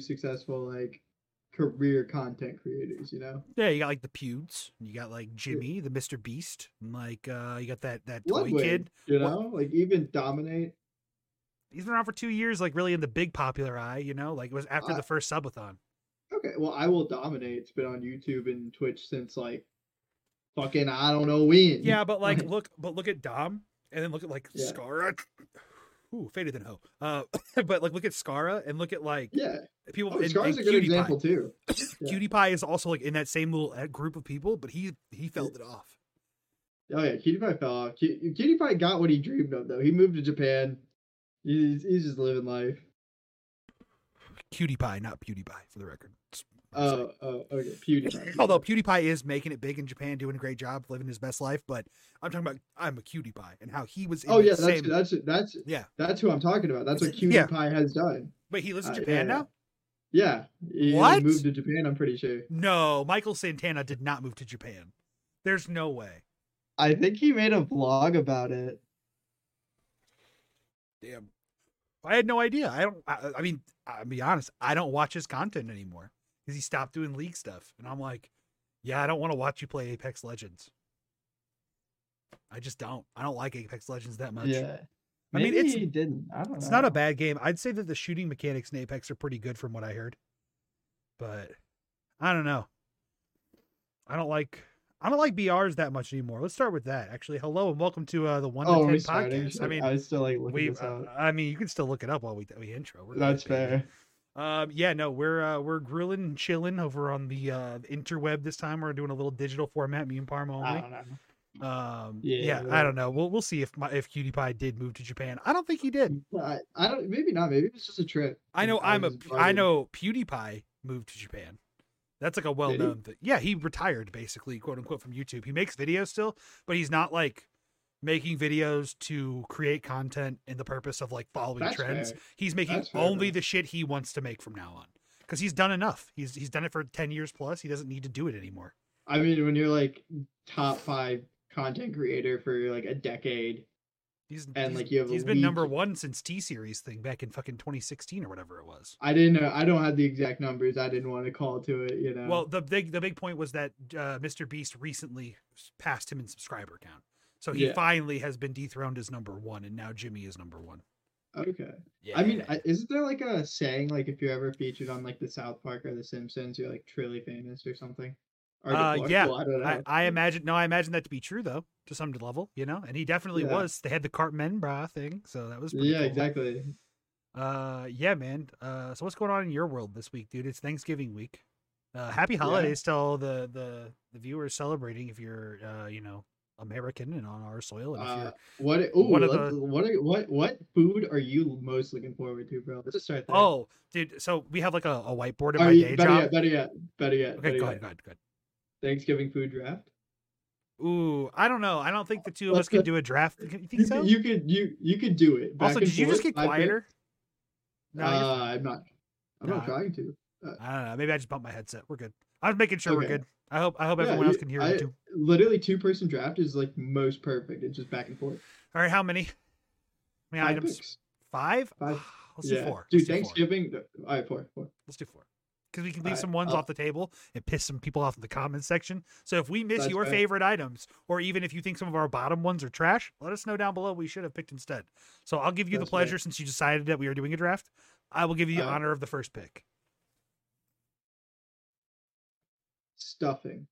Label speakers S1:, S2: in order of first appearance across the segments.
S1: successful like career content creators. You know,
S2: Yeah, you got like the Pewds, you got like Jimmy, the Mr. Beast, and like uh you got that that toy
S1: Ludwig,
S2: kid.
S1: You
S2: What-
S1: know, like even dominate.
S2: He's been around for two years, like really in the big popular eye, you know, like it was after
S1: Uh,
S2: the first subathon.
S1: Okay, well, I will dominate. It's been on YouTube and Twitch since like fucking I don't know when.
S2: Yeah, but like look but look at Dom and then look at like
S1: Yeah.
S2: Scarra. Ooh, faded than ho. Uh but like look at Scarra and look at like
S1: yeah.
S2: people
S1: Oh,
S2: and,
S1: Scar's
S2: and
S1: a good
S2: Cutie
S1: example
S2: Pie.
S1: too. yeah.
S2: Cutie Pie is also like in that same little uh, group of people, but he he felt it off.
S1: Oh yeah, Cutie Pie fell off. Cu- Cutie Pie got what he dreamed of though. He moved to Japan. He's, he's just living life.
S2: Cutie Pie, not PewDiePie, for the record. It's-
S1: Oh, oh, okay. PewDiePie.
S2: Although PewDiePie is making it big in Japan, doing a great job, living his best life, but I'm talking about Imaqtpie and how he was. In
S1: Oh
S2: that
S1: yeah, that's
S2: same,
S1: that's that's
S2: yeah.
S1: that's who I'm talking about. That's what Cutie
S2: Yeah.
S1: Pie has done.
S2: But he lives in
S1: Uh,
S2: Japan
S1: yeah.
S2: now?
S1: Yeah. He he
S2: What?
S1: moved to Japan, I'm pretty sure.
S2: No, Michael Santana did not move to Japan. There's no way.
S1: I think he made a vlog about it.
S2: Damn. I had no idea. I don't. I, I mean, I'll be honest. I don't watch his content anymore because he stopped doing league stuff, and I'm like, yeah, I don't want to watch you play Apex Legends. I just don't. I don't like Apex Legends that much.
S1: Yeah.
S2: I mean, it's-
S1: he didn't. I don't
S2: It's
S1: know.
S2: not a bad game. I'd say that the shooting mechanics in Apex are pretty good from what I heard. But I don't know. I don't like I don't like BRs that much anymore. Let's start with that. Actually, hello and welcome to uh, the one
S1: Oh,
S2: to ten podcast. I mean,
S1: I still like looking
S2: we. Uh. I mean, you can still look it up while we we intro. We're
S1: That's fair.
S2: Um, yeah, no, we're uh, we're grilling and chilling over on the uh, interweb this time. We're doing a little digital format, me and Parma
S1: I don't know.
S2: Um,
S1: Yeah,
S2: yeah, I don't know. We'll we'll see if my, if Cutie Pie did move to Japan. I don't think he did.
S1: I, I don't. Maybe not. Maybe it's just a trip.
S2: I know
S1: I
S2: I'm a
S1: was
S2: I know PewDiePie moved to Japan. That's like a well known thing. Yeah, he retired basically, quote unquote, from YouTube. He makes videos still, but he's not like making videos to create content in the purpose of like following
S1: That's
S2: trends.
S1: fair.
S2: He's making
S1: That's
S2: only
S1: though.
S2: the shit he wants to make from now on. Because he's done enough. He's he's done it for ten years plus. He doesn't need to do it anymore.
S1: I mean, when you're like top five content creator for like a decade,
S2: He's
S1: And,
S2: he's-
S1: like, you have
S2: he's been number one since T series thing back in fucking 2016 or whatever it was.
S1: I didn't know. I don't have the exact numbers. I didn't want to call to it. You know.
S2: Well, the big the big point was that uh, Mr. Beast recently passed him in subscriber count, so he
S1: Yeah.
S2: finally has been dethroned as number one, and now Jimmy is number one.
S1: okay.
S2: Yeah,
S1: I mean, isn't there like a saying like if you're ever featured on like the South Park or the Simpsons, you're like truly famous or something? Or
S2: Uh,
S1: deplorable,
S2: yeah,
S1: I don't know.
S2: I, I imagine no, I imagine that to be true though, to some level, you know, and he definitely
S1: Yeah.
S2: was. They had the Cartman bra thing, so that was pretty
S1: yeah,
S2: cool.
S1: exactly.
S2: Uh, yeah, man. Uh, so what's going on in your world this week, dude? It's Thanksgiving week. Uh, happy holidays to all the the the viewers celebrating. If you're, uh, you know, American and on our soil, and if
S1: Uh, what? Ooh,
S2: of the-
S1: what? are- What? What food are you most looking forward to, bro? Let's just start there.
S2: Oh, dude. So we have like a, a whiteboard in
S1: Are
S2: my
S1: you,
S2: day
S1: better
S2: job.
S1: yet, better yet, better yet.
S2: okay,
S1: better
S2: go
S1: yet.
S2: ahead, go ahead, go ahead.
S1: Thanksgiving food draft.
S2: Ooh, I don't know. I don't think the two of us can do a draft. You think
S1: You,
S2: so?
S1: could- you could you you could do it.
S2: also,
S1: Back
S2: did you just get quieter? No,
S1: uh. I'm not. I'm
S2: No,
S1: not trying to.
S2: I don't know. Maybe I just bumped my headset. We're good. I was making sure we're good. I hope I hope
S1: Yeah,
S2: everyone else can hear
S1: I-
S2: too.
S1: Literally, two person draft is like most perfect. It's just back and forth.
S2: All right, how many? How many
S1: Five
S2: items?
S1: picks.
S2: Five.
S1: Five.
S2: Let's
S1: yeah,
S2: do four.
S1: dude.
S2: Let's do four.
S1: Thanksgiving. All right, four, four.
S2: Let's do four. Because we can leave
S1: Alright,
S2: some ones
S1: I'll-
S2: off the table and piss some people off in the comments section. So if we miss
S1: That's
S2: your
S1: fair.
S2: favorite items, or even if you think some of our bottom ones are trash, let us know down below. We should have picked instead. So I'll give you
S1: That's
S2: the
S1: fair.
S2: pleasure since you decided that we are doing a draft. I will give you the
S1: Alright.
S2: honor of the first pick.
S1: Stuffing.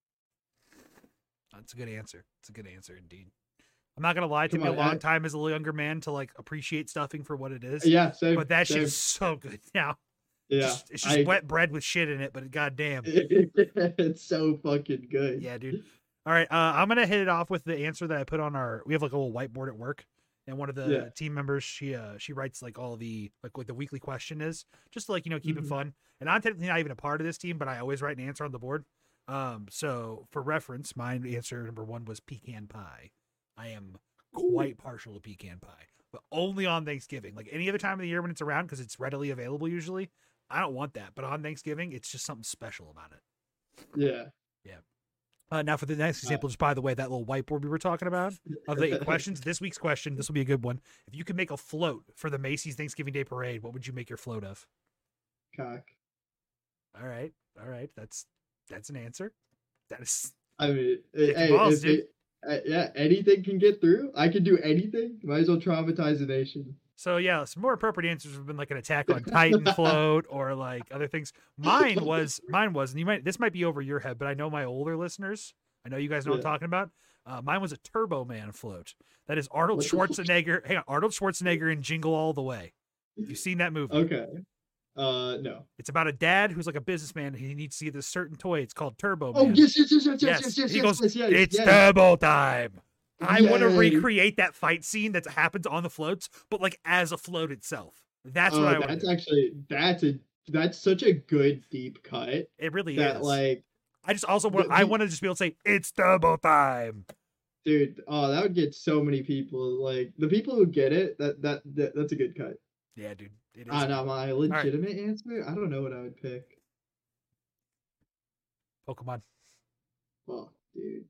S2: That's a good answer. It's a good answer indeed. I'm not gonna lie. It took me a
S1: on,
S2: long
S1: I-
S2: time as a younger man to like appreciate stuffing for what it is.
S1: Yeah, same.
S2: but that
S1: same.
S2: shit's so good now.
S1: Yeah,
S2: Just- it's just
S1: I-
S2: wet bread with shit in it, but goddamn.
S1: it's so fucking good.
S2: Yeah, dude. All right, uh, I'm gonna hit it off with the answer that I put on our. We have like a little whiteboard at work, and one of the
S1: Yeah.
S2: team members she uh she writes like all the like what the weekly question is, just to like you know keep
S1: Mhm.
S2: it fun. And I'm technically not even a part of this team, but I always write an answer on the board. Um, so for reference, my answer number one was pecan pie. I am quite partial to pecan pie, but only on Thanksgiving. Like any other time of the year when it's around, because it's readily available usually. I don't want that, but on Thanksgiving, it's just something special about it.
S1: Yeah. Yeah.
S2: Uh, now, for the next example, just by the way, that little whiteboard we were talking about of the questions, this week's question, this will be a good one. If you could make a float for the Macy's Thanksgiving Day Parade, what would you make your float of?
S1: Cock.
S2: All right, all right. That's that's an answer. That is
S1: I mean, hey,
S2: balls,
S1: it- uh, yeah, anything can get through. I can do anything. Might as well traumatize the nation.
S2: so. Yeah, some more appropriate answers have been like an attack on Titan float or like other things. Mine was mine was, and you might this might be over your head, but I know my older listeners. I know you guys know what I'm talking about. Uh, mine was a Turbo Man float. That is Arnold
S1: What the fuck?
S2: Schwarzenegger. Hang on, Arnold Schwarzenegger in Jingle All the Way. You've seen that movie?
S1: Okay. Uh, no.
S2: It's about a dad who's like a businessman. He needs to get this certain toy. It's called Turbo
S1: Oh
S2: Man.
S1: yes, yes, yes, yes, yes,
S2: Yes.
S1: yes, yes,
S2: He
S1: yes,
S2: goes,
S1: yes, yes,
S2: it's
S1: yes.
S2: turbo time. I want to recreate that fight scene that happens on the floats, but like as a float itself. That's
S1: oh,
S2: what I want.
S1: that's actually that's a that's such a good deep cut
S2: It really
S1: that
S2: is.
S1: like
S2: I just also want.
S1: the-
S2: I want to just be able to say it's turbo time.
S1: dude oh that would get so many people like the people who get it that that, that that's a good cut
S2: Yeah, dude. It is.
S1: ah no my legitimate answer i don't know what i would pick
S2: Pokemon.
S1: oh dude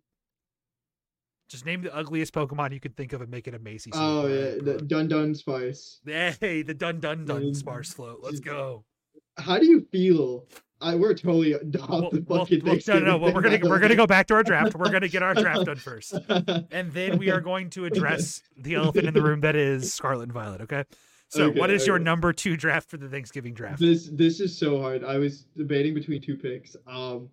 S2: Just name the ugliest Pokemon you could think of and make it a Macy.
S1: oh yeah the Dudunsparce
S2: Hey, the dun dun dun
S1: Mm.
S2: sparse float. Let's go.
S1: how do you feel i we're totally off
S2: Well,
S1: the fucking
S2: well, no, no, no. Well, we're gonna we're gonna go back to our draft. We're gonna get our draft done first. and then we are going to address the elephant in the room that is Scarlet and Violet. Okay. So,
S1: Okay,
S2: what is your number two draft for the Thanksgiving draft?
S1: This this is so hard. I was debating between two picks. Um,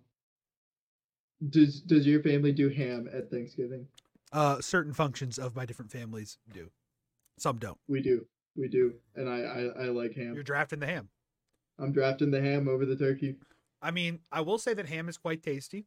S1: does does your family do ham at Thanksgiving?
S2: Uh, certain functions of my different families do. Some don't.
S1: We do, we do, and I I, I like ham.
S2: You're drafting the ham.
S1: I'm drafting the ham over the turkey.
S2: I mean, I will say that ham is quite tasty.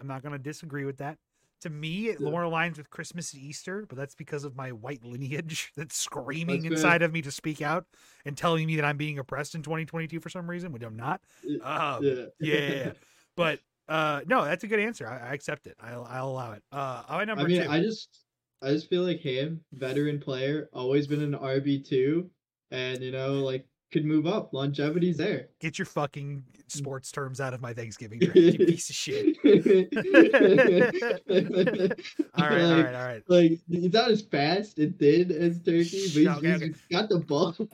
S2: I'm not going to disagree with that. To me, it
S1: Yeah.
S2: more aligns with Christmas and Easter, but that's because of my white lineage that's screaming
S1: That's
S2: inside of me to speak out and telling me that I'm being oppressed in 2022 for some reason, which I'm not. Um,
S1: yeah,
S2: yeah. But uh, no, that's a good answer. I, I accept it. I'll, I'll allow it. Uh, my number
S1: I mean,
S2: two.
S1: I just I just feel like ham, veteran player, always been an RB two, and you know like could move up. Longevity's there.
S2: Get your fucking sports terms out of my Thanksgiving draft, you piece of shit. All right, all
S1: Like-
S2: right, all right.
S1: Like he's not as fast and thin as Turkey, but he's,
S2: Okay,
S1: he's
S2: okay.
S1: got the ball.
S2: All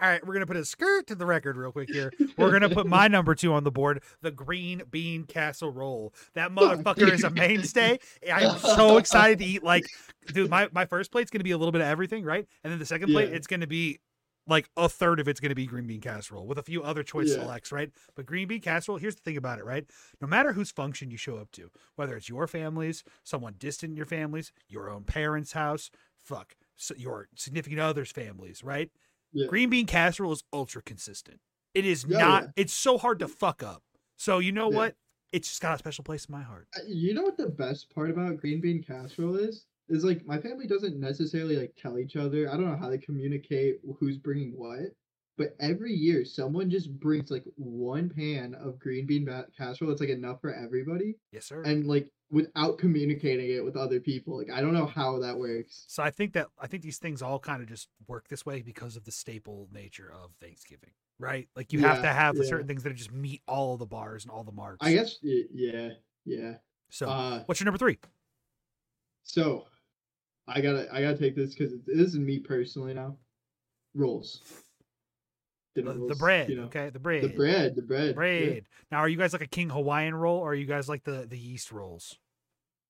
S2: right, we're gonna put a skirt to the record real quick here. We're gonna put my number two on the board, the green bean casserole. That motherfucker is a mainstay. I'm so excited to eat. Like, dude, my my first plate's gonna be a little bit of everything, right? And then the second plate,
S1: Yeah.
S2: it's gonna be like a third of it's gonna be green bean casserole with a few other choice
S1: Yeah.
S2: selects, right? But green bean casserole. Here's the thing about it, right? No matter whose function you show up to, whether it's your family's, someone distant in your family's, your own parents' house, fuck, so your significant other's families, right?
S1: Yeah.
S2: Green bean casserole is ultra consistent. It is not.
S1: yeah.
S2: It's so hard to fuck up. So you know what? It's just got a special place in my heart.
S1: Uh, You know what the best part about green bean casserole is? Is like my family doesn't necessarily like tell each other. I don't know how they communicate who's bringing what, but every year someone just brings like one pan of green bean ba- casserole that's like enough for everybody,
S2: Yes, sir.
S1: and like without communicating it with other people. Like I don't know how that works.
S2: so I think that I think these things all kind of just work this way because of the staple nature of Thanksgiving, right? Like you have to have
S1: yeah.
S2: certain things that just meet all the bars and all the marks.
S1: I guess yeah, yeah.
S2: So,
S1: Uh,
S2: what's your number three?
S1: so I gotta I gotta take this because this is me personally now. Rolls.
S2: The,
S1: Dinner
S2: the bread,
S1: you know.
S2: okay, the bread,
S1: The bread, the bread. yeah.
S2: bread. Now, are you guys like a King Hawaiian roll, or are you guys like the the yeast rolls?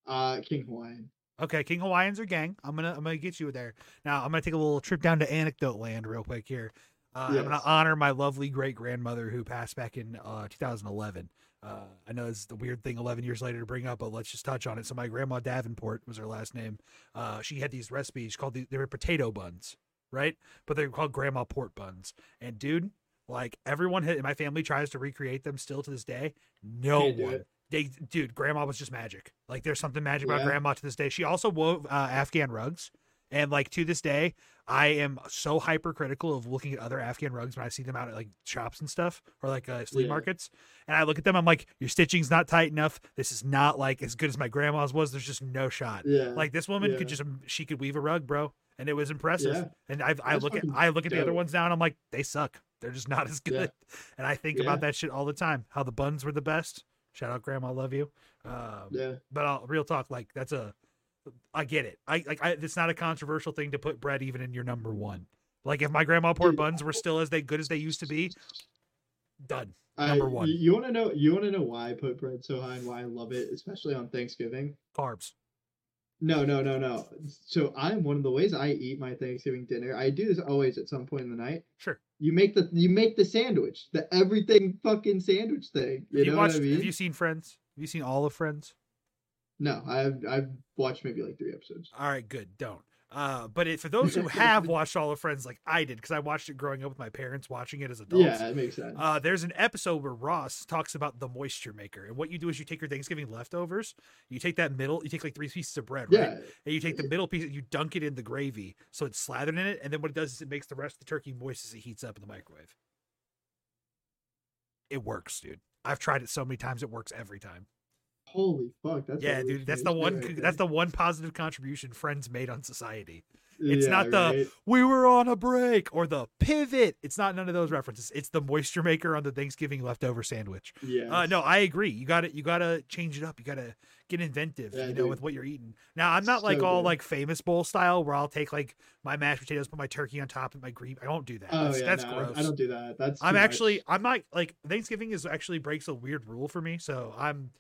S1: Uh, King Hawaiian.
S2: Okay, King Hawaiians are gang. I'm gonna I'm gonna get you there. Now I'm gonna take a little trip down to anecdote land real quick here. Uh, I'm gonna honor my lovely great grandmother who passed back in uh, 2011. Uh, I know it's the weird thing 11 years later to bring up, but let's just touch on it. So my grandma Davenport was her last name. Uh, she had these recipes called the, they were potato buns, right? But they were called grandma port buns. And dude, like everyone in my family tries to recreate them still to this day. No one. They, dude, grandma was just magic. Like there's something magic about grandma to this day. She also wove uh, Afghan rugs. And like to this day, I am so hypercritical of looking at other Afghan rugs when I see them out at like shops and stuff or like uh, flea
S1: Yeah.
S2: markets. And I look at them, I'm like, your stitching's not tight enough. This is not like as good as my grandma's was. There's just no shot.
S1: Yeah.
S2: Like this woman
S1: yeah.
S2: could just she could weave a rug, bro, and it was impressive.
S1: Yeah.
S2: And I I look at I look at the other ones now, and I'm like, they suck. They're just not as good. And I think about that shit all the time. How the buns were the best. Shout out, grandma, love you. Um,
S1: yeah.
S2: but I'll, real talk, like that's a, I get it. I like I, it's not a controversial thing to put bread even in your number one. Like if my grandma poured buns were still as they good as they used to be, Done.
S1: I,
S2: Number one.
S1: You, you want to know? You want to know why I put bread so high and why I love it, especially on Thanksgiving?
S2: Carbs.
S1: No, no, no, no. So I'm one of the ways I eat my Thanksgiving dinner. I do this always at some point in the night.
S2: Sure.
S1: You make the you make the sandwich, the everything fucking sandwich thing. You
S2: you
S1: know
S2: watched?
S1: what I mean?
S2: Have you seen Friends? Have you seen all of Friends?
S1: No, I've I've watched maybe like three episodes.
S2: All right, good. Don't. Uh, but it, for those who have watched all of Friends, like I did, because I watched it growing up with my parents, watching it as adults.
S1: Yeah, it makes sense.
S2: Uh, there's an episode where Ross talks about the moisture maker, and what you do is you take your Thanksgiving leftovers, you take that middle, you take like three pieces of bread, right? And you take the middle piece, and you dunk it in the gravy, so it's slathered in it, and then what it does is it makes the rest of the turkey moist as it heats up in the microwave. It works, dude. I've tried it so many times; it works every time.
S1: Holy fuck, that's
S2: yeah, dude, that's the one.
S1: right
S2: That's the one positive contribution Friends made on society. it's
S1: Yeah,
S2: not the-
S1: right?
S2: We were on a break or the pivot. It's not none of those references. It's the moisture maker on the Thanksgiving leftover sandwich.
S1: Yeah.
S2: Uh, no, I agree. You got to You got to change it up. You got to get inventive.
S1: Yeah,
S2: you know,
S1: dude.
S2: with what you're eating. Now, I'm not like all
S1: good.
S2: like famous bowl style where I'll take like my mashed potatoes, put my turkey on top, and my green. I don't do that.
S1: Oh
S2: that's
S1: yeah,
S2: that's
S1: no,
S2: gross.
S1: I don't do that. That's
S2: I'm
S1: too
S2: actually.
S1: much.
S2: I'm not like Thanksgiving is actually breaks a weird rule for me. So I'm.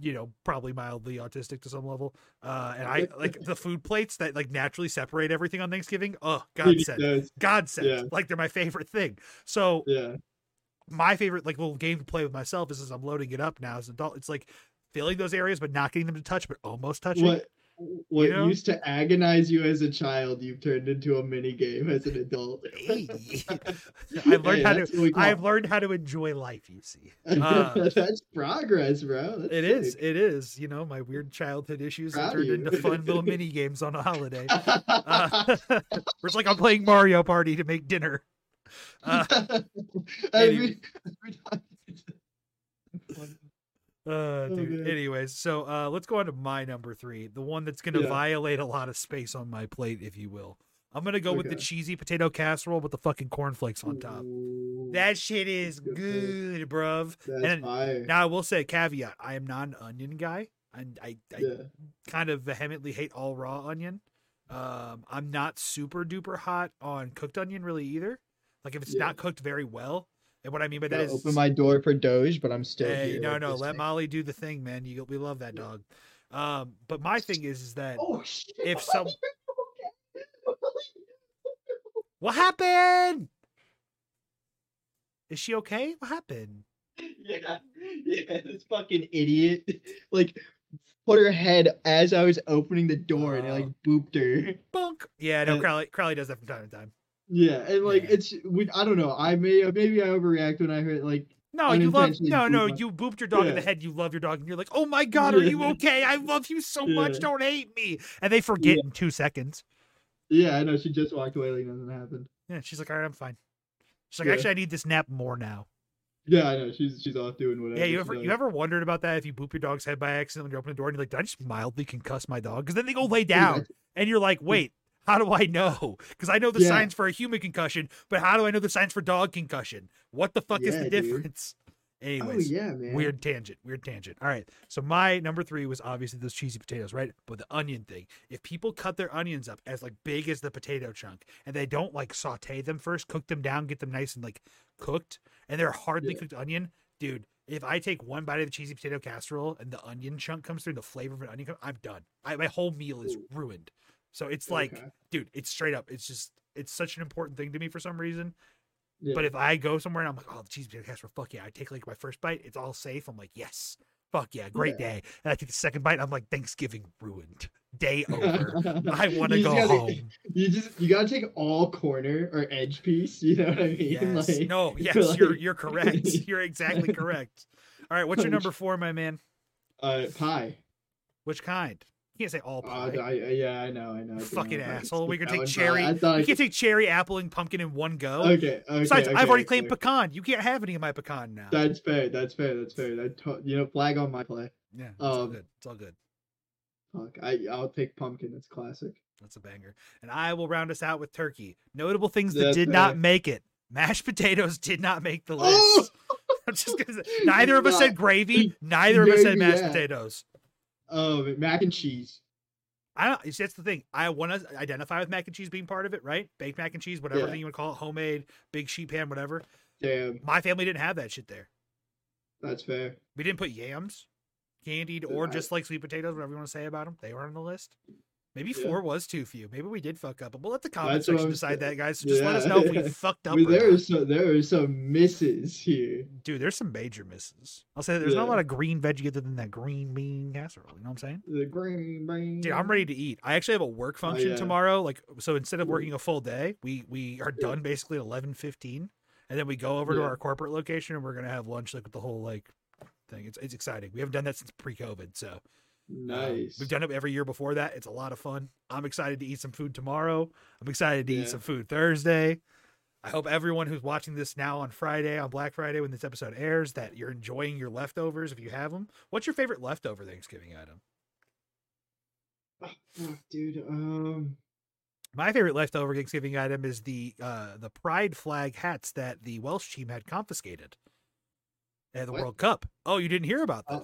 S2: You know, probably mildly autistic to some level, uh, and I like the food plates that like naturally separate everything on Thanksgiving. Oh, God
S1: It
S2: send, God send,
S1: Yeah.
S2: like they're my favorite thing. So
S1: Yeah.
S2: my favorite like little game to play with myself is as I'm loading it up now as an adult. It's like filling those areas but not getting them to touch, but almost touching.
S1: What what
S2: know?
S1: used to agonize you as a child, you've turned into a mini game as an adult.
S2: I've learned
S1: Hey,
S2: how to.
S1: that's what we call-
S2: I've learned how to enjoy life. You see, uh,
S1: that's progress, bro. That's
S2: it is.
S1: sick.
S2: It is. You know, my weird childhood issues have turned
S1: you.
S2: into fun little mini games on a holiday. Uh, it's like I'm playing Mario Party to make dinner. Uh,
S1: every time.
S2: Uh, dude.
S1: man.
S2: Anyways, so uh, let's go on to my number three, the one that's gonna
S1: Yeah.
S2: violate a lot of space on my plate, if you will. I'm gonna go with the cheesy potato casserole with the fucking cornflakes on top.
S1: Ooh,
S2: That shit is
S1: Good
S2: good, bruv.
S1: that's
S2: and
S1: fire.
S2: Now I will say caveat: I am not an onion guy, and I, I
S1: yeah.
S2: kind of vehemently hate all raw onion. Um, I'm not super duper hot on cooked onion really either. Like if it's
S1: Yeah.
S2: not cooked very well, and what I mean by that is
S1: open my door for Doge, but I'm still
S2: Hey,
S1: here
S2: no, no, let
S1: thing.
S2: Molly do the thing, man. You we love that dog. Um, but my thing is, is that
S1: Oh shit!
S2: if some- what happened? Is she okay? What happened?
S1: yeah, yeah, this fucking idiot, like, put her head as I was opening the door, and it like booped her.
S2: Bunk. Yeah, no, Crowley, Crowley does that from time to time.
S1: Yeah, and like
S2: Yeah.
S1: it's, we, I don't know. I may, maybe I overreact when I heard like,
S2: No, you love
S1: Unintentionally
S2: no, no.
S1: my-
S2: You booped your dog in the head. You love your dog, and you're like, "Oh my god, are you okay? I love you so much. Don't hate me." And they forget
S1: Yeah.
S2: in two seconds.
S1: yeah, I know she just walked away like nothing happened.
S2: Yeah, she's like, "All right, I'm fine." She's like,
S1: Yeah.
S2: "Actually, I need this nap more now."
S1: Yeah, I know she's she's off doing whatever.
S2: Yeah, you
S1: she
S2: ever you ever wondered about that? If you boop your dog's head by accident when you open the door, and you're like, "Did I just mildly concuss my dog?" Because then they go lay down, and you're like, "Wait, how do I know?" Because I know the
S1: Yeah.
S2: signs for a human concussion, but how do I know the signs for dog concussion? What the fuck is the
S1: dude.
S2: difference?
S1: Oh
S2: Anyways,
S1: yeah, man.
S2: weird tangent, weird tangent. All right, so my number three was obviously those cheesy potatoes, right? But the onion thing. If people cut their onions up as like big as the potato chunk, and they don't like saute them first, cook them down, get them nice and like cooked, and they're hardly
S1: Yeah.
S2: cooked onion, dude. If I take one bite of the cheesy potato casserole and the onion chunk comes through, the flavor of an onion, comes, I'm done. I, my whole meal is ruined. So it's like,
S1: Okay.
S2: dude, it's straight up. It's just, it's such an important thing to me for some reason.
S1: Yeah.
S2: But if I go somewhere and I'm like, oh, the cheese potato casserole, fuck yeah, I take like my first bite, it's all safe. I'm like, yes, fuck yeah, great
S1: Yeah.
S2: day. And I take the second bite, I'm like, Thanksgiving ruined, day over. I want to go
S1: gotta-
S2: home.
S1: You just you gotta take all corner or edge piece. You know what I mean?
S2: Yes,
S1: Like,
S2: no, yes,
S1: like-
S2: you're you're correct. You're exactly correct. All right, what's your number four, my man?
S1: Uh, pie.
S2: Which kind? You can't say all
S1: Uh,
S2: pie.
S1: I, I, yeah, I know, I know. I
S2: Fucking
S1: know if I could
S2: asshole. We can take cherry-
S1: I
S2: you can't take cherry, apple, and pumpkin in one go.
S1: Okay, okay.
S2: Besides, I've already claimed
S1: okay.
S2: pecan. You can't have any of my pecan now.
S1: That's fair. That's fair. That's fair. That to- you know, flag on my play.
S2: yeah, it's all
S1: um,
S2: good. It's all good.
S1: Fuck, I I'll take pumpkin. It's classic.
S2: That's a banger. And I will round us out with turkey. Notable things that
S1: That's
S2: did not make it. Mashed potatoes did not make the
S1: Oh!
S2: list. I'm just gonna say, neither of us
S1: No.
S2: said gravy. Neither of us said mashed
S1: yeah.
S2: potatoes.
S1: Oh, mac and cheese.
S2: I don't. see, That's the thing. I want to identify with mac and cheese being part of it, right? Baked mac and cheese, whatever
S1: Yeah.
S2: thing you want to call it, homemade, big sheet pan, whatever.
S1: Damn,
S2: My family didn't have that shit there.
S1: that's fair.
S2: We didn't put yams, candied, or just like sweet potatoes, whatever you want to say about them. They were on the list. Maybe
S1: Yeah.
S2: four was too few. Maybe we did fuck up, but we'll let the comment
S1: That's
S2: section decide
S1: saying.
S2: that, guys. So just let us know if we fucked up.
S1: I mean, there are some there are some misses here.
S2: Dude, there's some major misses. I'll say there's not a lot of green veggie other than that green bean casserole. You know what I'm saying?
S1: The green bean.
S2: Dude, I'm ready to eat. I actually have a work function
S1: Mm. Oh, yeah.
S2: tomorrow. Like, so instead of working a full day, we we are
S1: Yeah.
S2: done basically at 11:15, and then we go over to our corporate location and we're gonna have lunch like with the whole like thing. It's it's exciting. We haven't done that since pre-COVID, so um,
S1: Nice.
S2: we've done it every year before that. It's a lot of fun. I'm excited to eat some food tomorrow. I'm excited to
S1: Yeah.
S2: eat some food Thursday. I hope everyone who's watching this now on Friday, on Black Friday, when this episode airs, that you're enjoying your leftovers if you have them. What's your favorite leftover Thanksgiving item?
S1: Oh, dude. Um.
S2: My favorite leftover Thanksgiving item is the uh, the pride flag hats that the Welsh team had confiscated at the
S1: What?
S2: World Cup. Oh, you didn't hear about
S1: Oh,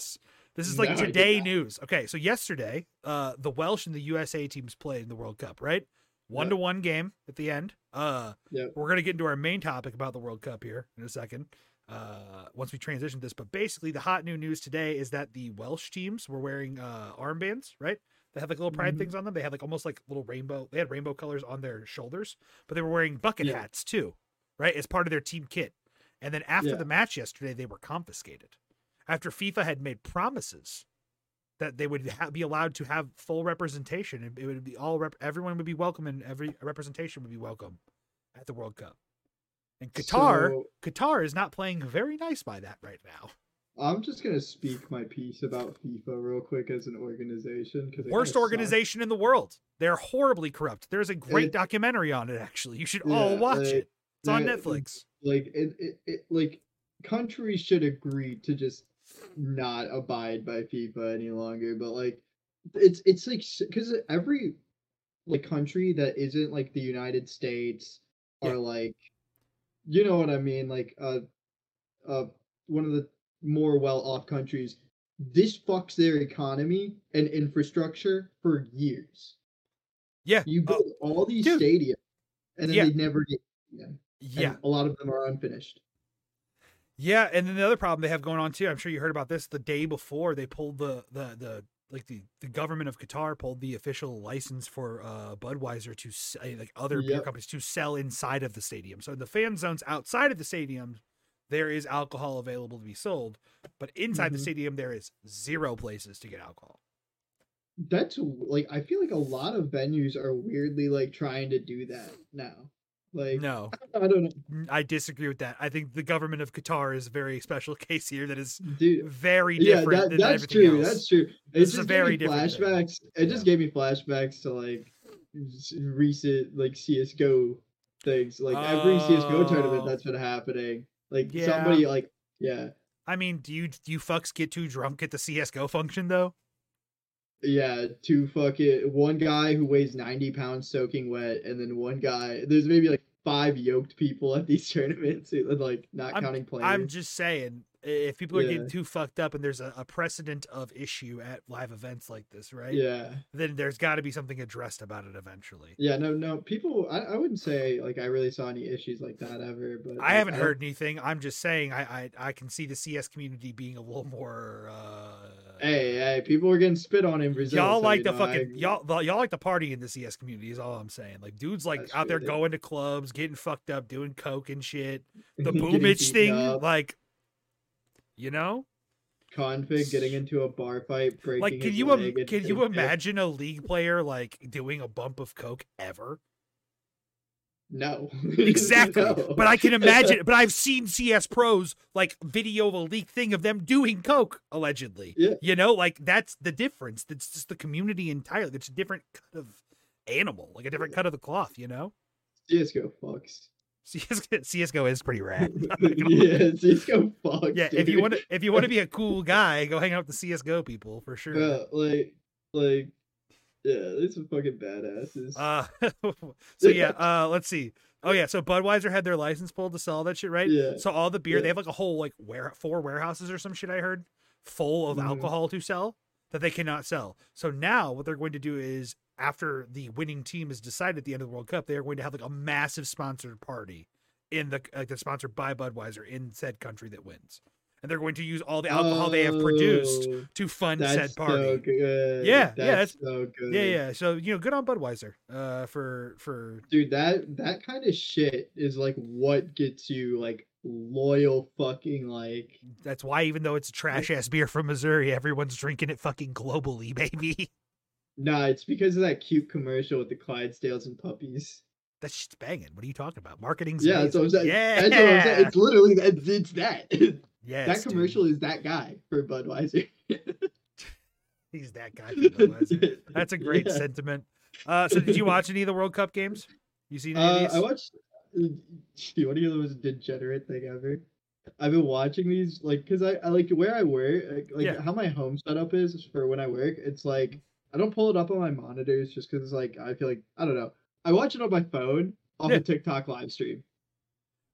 S2: this? Is like
S1: no,
S2: today news. Okay, so yesterday, uh, the Welsh and the USA teams played in the World Cup, right? One to one game at the end. Uh,
S1: Yep.
S2: we're gonna get into our main topic about the World Cup here in a second. Uh, once we transition this, but basically the hot new news today is that the Welsh teams were wearing uh armbands, right? They have like little pride
S1: Mhm.
S2: things on them. They had like almost like little rainbow. They had rainbow colors on their shoulders, but they were wearing bucket
S1: Yeah.
S2: hats too, right? As part of their team kit. And then after
S1: Yeah.
S2: the match yesterday, they were confiscated after FIFA had made promises that they would ha- be allowed to have full representation. and It would be all rep- everyone would be welcome, and every representation would be welcome at the World Cup. And Qatar,
S1: So,
S2: Qatar is not playing very nice by that right now.
S1: I'm just gonna speak my piece about FIFA real quick as an organization because
S2: Worst organization in the world. They're horribly corrupt. There's a great
S1: It-
S2: documentary on it. Actually, you should all watch
S1: like,
S2: it. It's on
S1: yeah,
S2: Netflix.
S1: Like it, it, it, like countries should agree to just not abide by FIFA any longer. But like, it's it's like because every like country that isn't like the United States
S2: Yeah.
S1: or like, you know what I mean, like uh, uh, one of the more well-off countries. This fucks their economy and infrastructure for years.
S2: Yeah.
S1: You
S2: uh,
S1: build all these
S2: dude.
S1: stadiums, and then
S2: Yeah.
S1: they never get. Yeah.
S2: yeah.
S1: A lot of them are unfinished.
S2: Yeah, and then the other problem they have going on too. I'm sure you heard about this. The day before they pulled the the the like the, the government of Qatar pulled the official license for uh Budweiser to uh, like other beer companies to sell inside of the stadium. So in the fan zones outside of the stadium, there is alcohol available to be sold, but inside the
S1: Mhm.
S2: stadium there is zero places to get alcohol.
S1: That's like I feel like a lot of venues are weirdly like trying to do that now. Like
S2: No,
S1: I don't know,
S2: I disagree with that. I think the government of Qatar is a very special case here that is
S1: dude.
S2: very
S1: Yeah,
S2: different
S1: that,
S2: than
S1: that's true.
S2: else.
S1: That's true. It
S2: This is
S1: just
S2: a
S1: gave
S2: very
S1: me
S2: different thing.
S1: flashbacks. It just
S2: Yeah.
S1: gave me flashbacks to like recent like CS:GO things. Like every CS:GO
S2: Oh.
S1: tournament that's been happening. Like
S2: Yeah.
S1: somebody like yeah
S2: I mean, do you do you fucks get too drunk at the CS:GO function though?
S1: Yeah two fucking one guy who weighs ninety pounds soaking wet, and then one guy. There's maybe like five yoked people at these tournaments, like not
S2: I'm-
S1: counting players.
S2: I'm just saying, if people are getting too fucked up and there's a, a precedent of issue at live events like this, right?
S1: Yeah,
S2: Then there's got to be something addressed about it eventually.
S1: yeah, no, no. People, I, I wouldn't say like I really saw any issues like that ever, but
S2: I
S1: like,
S2: haven't
S1: don't-
S2: heard anything. I'm just saying, I, I I can see the CS community being a little more. Uh,
S1: Hey, hey, people are getting spit on in Brazil.
S2: y'all
S1: so,
S2: like the
S1: know,
S2: fucking
S1: agree.
S2: y'all the- y'all like the party in the CS community is all I'm saying. Like dudes like
S1: That's
S2: out there
S1: dude.
S2: going to clubs, getting fucked up, doing coke and shit. The boomage thing,
S1: up,
S2: like, you know,
S1: config getting into a bar fight, breaking.
S2: like can you im- can you imagine a league player like doing a bump of coke ever?
S1: No,
S2: Exactly.
S1: No.
S2: But I can imagine. but I've seen CS pros like video of a leak thing of them doing coke allegedly.
S1: Yeah.
S2: You know, like that's the difference. It's just the community entirely. It's a different cut of animal, like a different cut of the cloth. You know,
S1: CS:GO fucks.
S2: CS CS:GO is pretty rad. I'm not gonna lie.
S1: yeah, CS:GO fucks.
S2: yeah. If you want to, if you want to be a cool guy, go hang out with the CS:GO people for sure.
S1: Yeah, like, like, yeah, they're some fucking badasses.
S2: Uh, so yeah, uh, let's see. Oh yeah, so Budweiser had their license pulled to sell that shit, right?
S1: Yeah.
S2: So all the beer,
S1: Yeah.
S2: they have like a whole like where four warehouses or some shit I heard full of
S1: Mhm.
S2: alcohol to sell that they cannot sell. So now what they're going to do is after the winning team is decided at the end of the World Cup, they are going to have like a massive sponsored party in the like that's sponsored by Budweiser in said country that wins, and they're going to use all the alcohol they have produced
S1: Oh,
S2: to fund
S1: That's
S2: said party.
S1: so.
S2: Yeah, yeah,
S1: that's so good.
S2: Yeah, yeah. So you know, good on Budweiser. Uh, for for
S1: Dude, that that kind of shit is like what gets you like loyal fucking like
S2: that's why even though it's a trash ass beer from Missouri, everyone's drinking it fucking globally, baby.
S1: Nah, it's because of that cute commercial with the Clydesdales and puppies.
S2: That shit's banging. What are you talking about? Marketing's
S1: Yeah, that's what I'm saying.
S2: Yeah,
S1: That's what I'm saying. It's literally that. It's that.
S2: yes,
S1: that
S2: dude.
S1: commercial is that guy for Budweiser.
S2: He's that guy. For Budweiser. That's a great
S1: Yeah.
S2: sentiment. Uh, so did you watch any of the World Cup games? You seen any
S1: Uh? I watched. Do you want to hear the most degenerate thing ever? I've been watching these like because I, I like where I work, like, like
S2: Yeah.
S1: how my home setup is for when I work. It's like I don't pull it up on my monitors just because it's like I feel like I don't know. I watch it on my phone off
S2: Yeah.
S1: a TikTok live stream.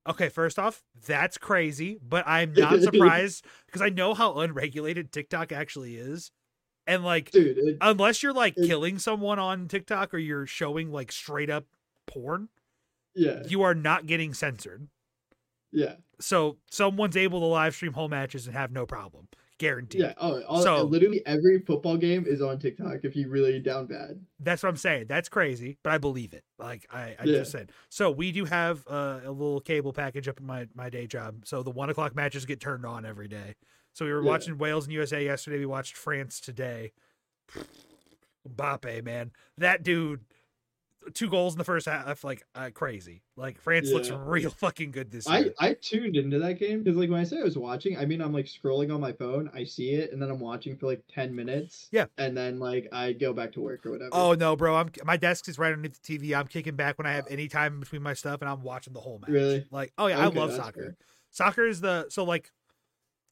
S2: Okay, first off, that's crazy, but I'm not surprised because I know how unregulated TikTok actually is. And like
S1: Dude, it,
S2: unless you're like
S1: it-
S2: killing someone on TikTok or you're showing like straight up porn,
S1: yeah,
S2: you are not getting censored.
S1: yeah,
S2: So someone's able to live stream whole matches and have no problem. Guaranteed.
S1: yeah. Oh, all,
S2: So-
S1: literally every football game is on TikTok if you really down bad.
S2: That's what I'm saying. That's crazy, but I believe it. Like I, I
S1: Yeah.
S2: just said. So we do have uh, a little cable package up in my my day job. So the one o'clock matches get turned on every day. So we were
S1: Yeah.
S2: watching Wales and USA yesterday. We watched France today. Mbappe, man, that dude, two goals in the first half, like uh, crazy. Like France looks real fucking good this
S1: I,
S2: year.
S1: I tuned into that game because like when I say I was watching, I mean I'm like scrolling on my phone, I see it, and then I'm watching for like ten minutes.
S2: Yeah.
S1: And then like I go back to work or whatever.
S2: Oh no, bro! I'm my desk is right underneath the TV. I'm kicking back when I have any time between my stuff, and I'm watching the whole match.
S1: Really?
S2: Like, oh yeah, I love soccer. Soccer is the so like,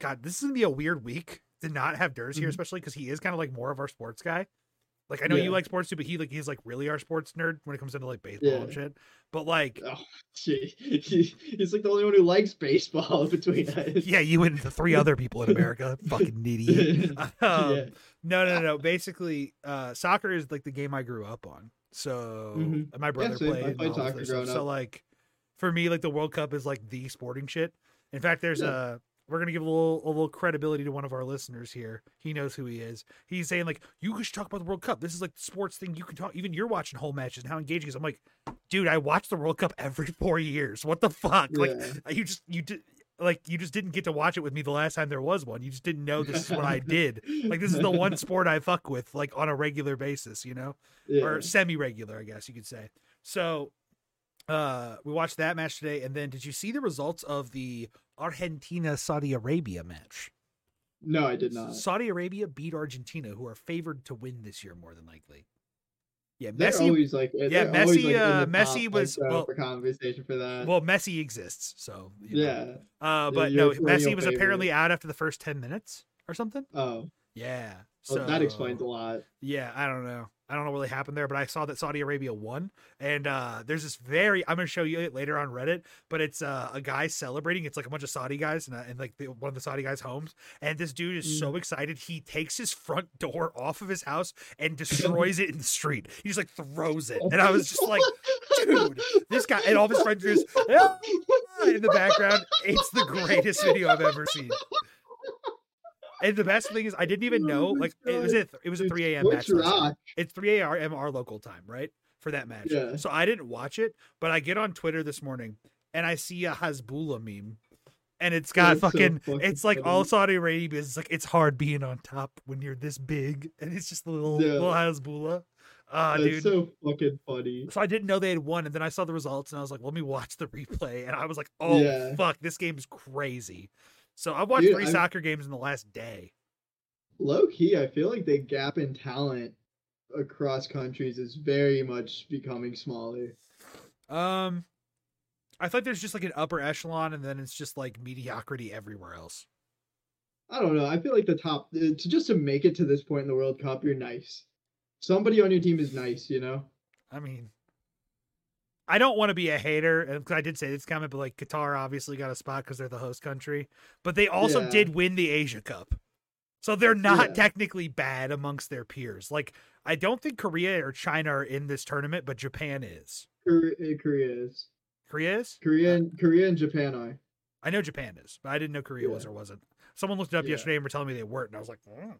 S2: God, this is gonna be a weird week to not have Durs here,
S1: Mhm.
S2: especially because he is kind of like more of our sports guy. Like I know you like sports too, but he like he's like really our sports nerd when it comes into like baseball and shit. But like,
S1: Oh, gee. He- He's like the only one who likes baseball between us.
S2: yeah, you and the three other people in America, fucking idiot. Um,
S1: yeah.
S2: No, no, no, no. Basically, uh, soccer is like the game I grew up on. So
S1: Mhm.
S2: my brother
S1: same. I
S2: played.
S1: played soccer growing
S2: So like, for me, like the World Cup is like the sporting shit. In fact, there's
S1: Yeah.
S2: a. We're gonna give a little a little credibility to one of our listeners here. He knows who he is. He's saying like, "You should talk about the World Cup. This is like the sports thing. You can talk. Even you're watching whole matches and how engaging it is." I'm like, dude, I watch the World Cup every four years. What the fuck? Like,
S1: uh,
S2: you just you did like you just didn't get to watch it with me the last time there was one. You just didn't know this is what I did. Like this is the one sport I fuck with like on a regular basis, you know,
S1: yeah.
S2: or semi-regular, I guess you could say. So, uh, we watched that match today, and then did you see the results of the Argentina Saudi Arabia match?
S1: No, I did not.
S2: Saudi Arabia beat Argentina, who are favored to win this year more than likely. Yeah,
S1: They're
S2: Messi.
S1: always like
S2: yeah, Messi,
S1: like,
S2: uh, Messi
S1: top,
S2: was-
S1: like,
S2: well-
S1: for conversation for that.
S2: Well, Messi exists, so
S1: yeah.
S2: Uh, but
S1: you're
S2: no, Messi was
S1: favorite.
S2: apparently out after the first ten minutes or something.
S1: Oh,
S2: Yeah,
S1: well, that explains a lot.
S2: Yeah, I don't know. I don't know what really happened there, but I saw that Saudi Arabia won, and uh, there's this very. I'm gonna show you it later on Reddit, but it's uh, a guy celebrating. It's like a bunch of Saudi guys and, uh, and like the, one of the Saudi guys' homes, and this dude is
S1: Mm.
S2: so excited he takes his front door off of his house and destroys it in the street. He just like throws it, and I was just like, dude, this guy and all of his friends are just in the background. It's the greatest video I've ever seen. And the best thing is, I didn't even
S1: Oh
S2: know.
S1: my
S2: Like it was
S1: God.
S2: at it was a three a.m. match.
S1: Sports
S2: last night.
S1: rock.
S2: It's 3 a.m. our local time, right? For that match.
S1: Yeah.
S2: So I didn't watch it, but I get on Twitter this morning and I see a Hasbullah meme. And it's got
S1: That's so
S2: fucking,
S1: fucking
S2: it's like all. Saudi Arabia is like, it's hard being on top when you're this big. And it's just a little,
S1: Yeah.
S2: little Hasbullah. Ah,
S1: That's
S2: dude.
S1: so fucking funny.
S2: So I didn't know they had won, and then I saw the results, and I was like, "Let me watch the replay." And I was like, "Oh
S1: Yeah.
S2: fuck, this game's crazy." So I've watched
S1: Dude,
S2: three
S1: I'm-
S2: soccer games in the last day.
S1: Low key, I feel like the gap in talent across countries is very much becoming smaller.
S2: Um, I thought there's just like an upper echelon, and then it's just like mediocrity everywhere else.
S1: I don't know. I feel like the top uh, to just to make it to this point in the World Cup, you're nice. Somebody on your team is nice, you know.
S2: I mean, I don't want to be a hater because I did say this comment, but like Qatar obviously got a spot because they're the host country, but they also
S1: Yeah.
S2: did win the Asia Cup, so they're not
S1: Yeah.
S2: technically bad amongst their peers. Like I don't think Korea or China are in this tournament, but Japan is.
S1: Korea, Korea is.
S2: Korea is.
S1: Korea and Korea and Japan are.
S2: I know Japan is, but I didn't know Korea was or wasn't. Someone looked it up
S1: Yeah.
S2: yesterday and were telling me they weren't, and I was like, mm.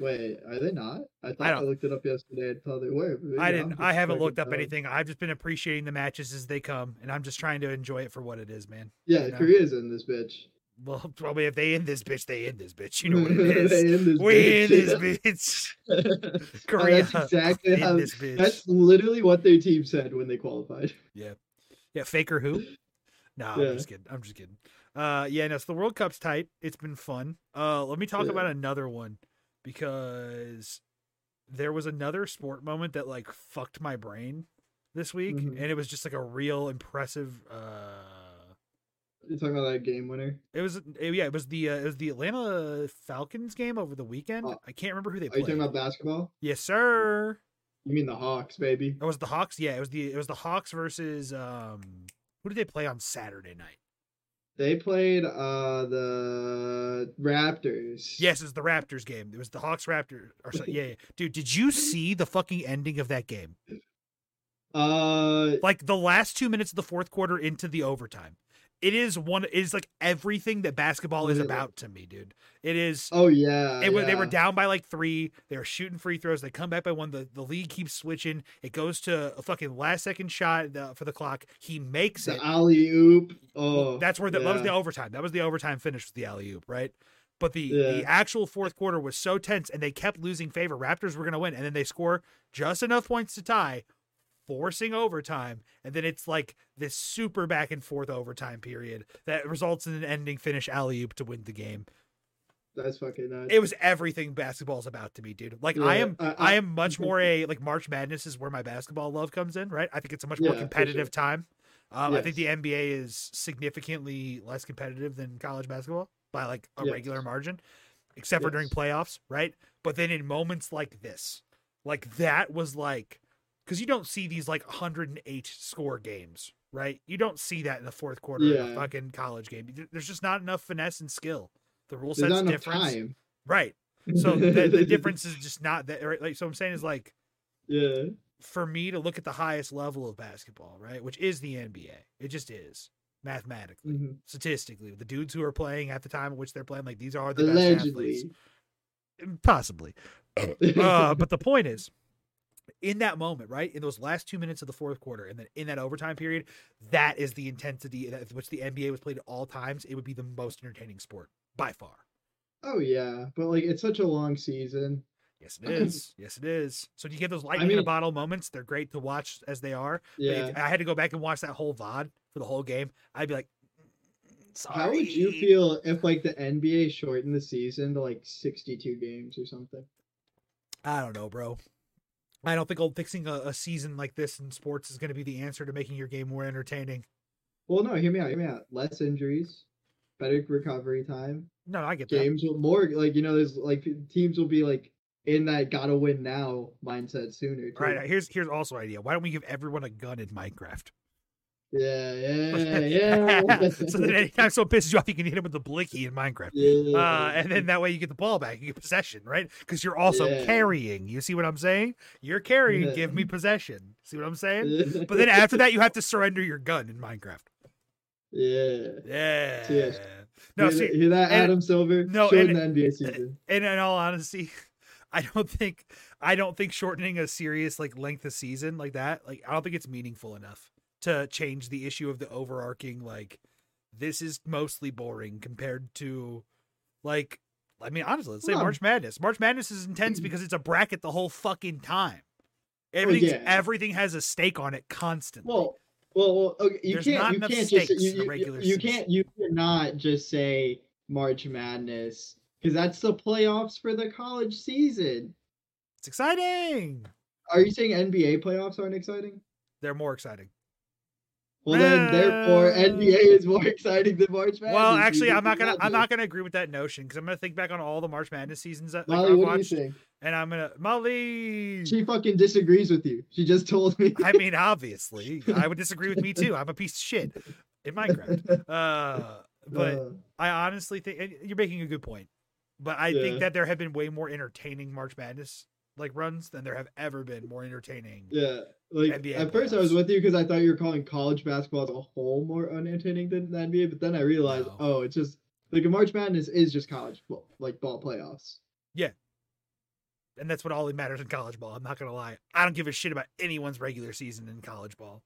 S1: Wait, are they not? I thought I,
S2: don't-
S1: looked it up yesterday and thought they were.
S2: I didn't. I haven't looked up anything. I've just been appreciating the matches as they come, and I'm just trying to enjoy it for what it is, man.
S1: Yeah,
S2: you know?
S1: Korea's in this bitch.
S2: Well, probably if they end this bitch, they end this bitch. You know what it is.
S1: They in this
S2: we
S1: bitch.
S2: this bitch.
S1: Oh,
S2: Korea
S1: That's exactly how.
S2: this bitch.
S1: That's literally what their team said when they qualified.
S2: Yeah, yeah, Faker who? No,
S1: Yeah.
S2: I'm just kidding. I'm just kidding. Uh, yeah, no. So the World Cup's tight. It's been fun. Uh, let me talk
S1: Yeah.
S2: about another one because there was another sport moment that like fucked my brain this week,
S1: Mhm.
S2: and it was just like a real impressive. Uh,
S1: You're talking about that game winner.
S2: it was it- yeah, it was the uh, it was the Atlanta Falcons game over the weekend.
S1: Oh.
S2: I can't remember who they
S1: Are you
S2: played.
S1: talking about basketball?
S2: yes, sir.
S1: You mean the Hawks, baby?
S2: It was the Hawks. Yeah, it was the it was the Hawks versus um. Who did they play on Saturday night?
S1: They played uh the Raptors.
S2: Yes, it's the Raptors game. It was the Hawks Raptors. Or so, yeah, yeah, dude. Did you see the fucking ending of that game?
S1: Uh,
S2: Like the last two minutes of the fourth quarter into the overtime. It is one. It is like everything that basketball is about to me, dude. It is.
S1: oh yeah,
S2: It, wa- They were down by like three. They were shooting free throws. They come back by one. The, the league keeps switching. It goes to a fucking last second shot for the clock. He makes it.
S1: the alley oop. Oh,
S2: That's where the, that was the overtime. That was the overtime finish with the alley oop, right? But the
S1: Yeah.
S2: the actual fourth quarter was so tense, and they kept losing favor. Raptors were going to win, and then they score just enough points to tie, forcing overtime, and then it's like this super back and forth overtime period that results in an ending finish alley oop to win the game.
S1: That's fucking nuts.
S2: It was everything basketball's about to me, dude. Like I am,
S1: I-
S2: I,
S1: I-
S2: am much more a like March Madness is where my basketball love comes in, right? I think it's a much more
S1: Yeah, for
S2: competitive
S1: sure.
S2: time. Um, I think the NBA is significantly less competitive than college basketball by like a
S1: Yes.
S2: regular margin, except for during playoffs, right? But then in moments like this, like that was like, because you don't see these like 108 score games, right? You don't see that in the fourth quarter of a fucking college game. There's just not enough finesse and skill. The rule
S1: There's
S2: set's different,
S1: time.
S2: right? So the, the difference is just not that. Right? Like, so I'm saying is like
S1: Yeah.
S2: for me to look at the highest level of basketball, right, which is the NBA. It just is mathematically,
S1: Mhm.
S2: statistically. The dudes who are playing at the time at which they're playing, like these are the best athletes, possibly. Uh, but the point is, in that moment, right, in those last two minutes of the fourth quarter, and then in that overtime period, that is the intensity at which the NBA was played at all times. It would be the most entertaining sport by far.
S1: oh yeah, but like it's such a long season.
S2: Yes, it is. yes, it is. So do you get those lightning in a bottle moments? They're great to watch as they are. But
S1: Yeah.
S2: if I had to go back and watch that whole VOD for the whole game, I'd be like, sorry.
S1: How would you feel if like the NBA shortened the season to like 62 games or something?
S2: I don't know, bro. I don't think old fixing a, a season like this in sports is going to be the answer to making your game more entertaining.
S1: Well, no, hear me out. Hear me out. Less injuries, better recovery time.
S2: No, I get that.
S1: Games will more like you know. There's like teams will be like in that gotta win now mindset sooner. Too.
S2: Right, here's here's also an idea. Why don't we give everyone a gun in Minecraft?
S1: Yeah, yeah, yeah.
S2: so that anytime someone pisses you off, you can hit him with the blicky in Minecraft.
S1: yeah.
S2: Uh, and then that way you get the ball back, you get possession, right? Because you're also
S1: Yeah.
S2: carrying. You see what I'm saying? You're carrying.
S1: Yeah.
S2: Give me possession. See what I'm saying? But then after that, you have to surrender your gun in Minecraft.
S1: yeah.
S2: Yeah.
S1: Yes.
S2: No,
S1: hear,
S2: see,
S1: that- hear that,
S2: and-
S1: Adam Silver?
S2: no,
S1: shorten
S2: and-
S1: the NBA season.
S2: and in all honesty, I don't think I don't think shortening a serious like length of season like that, like I don't think it's meaningful enough to change the issue of the overarching like this is mostly boring compared to like I mean honestly, let's say
S1: No.
S2: March Madness. March Madness is intense mm-hmm. because it's a bracket the whole fucking time. Oh, everything
S1: yeah.
S2: everything has a stake on it constantly.
S1: Well, well, well okay, you
S2: There's
S1: can't. You can't just. You, you, you can't. You cannot just say March Madness because that's the playoffs for the college season.
S2: it's exciting.
S1: Are you saying NBA playoffs aren't exciting?
S2: They're more exciting.
S1: Well, then, therefore, NBA is more exciting than March Madness.
S2: Well, actually, I'm not gonna. I'm not gonna agree with that notion because I'm gonna think back on all the March Madness seasons that like,
S1: Molly,
S2: I've
S1: what do you
S2: watched,
S1: think?
S2: and I'm gonna Molly.
S1: She fucking disagrees with you. She just told me.
S2: I mean, obviously, I would disagree with me too. I'm a piece of shit in Minecraft. Uh, but
S1: Uh,
S2: I honestly think you're making a good point. But I
S1: Yeah.
S2: think that there have been way more entertaining March Madness like runs than there have ever been more entertaining
S1: yeah, Like
S2: NBA
S1: at first I was with you because I thought you were calling college basketball as a whole more unentertaining than the NBA, but then I realized,
S2: No.
S1: oh, it's just like a March Madness is just college ball, like ball playoffs.
S2: Yeah, and that's what all that matters in college ball. I'm not gonna lie. I don't give a shit about anyone's regular season in college ball.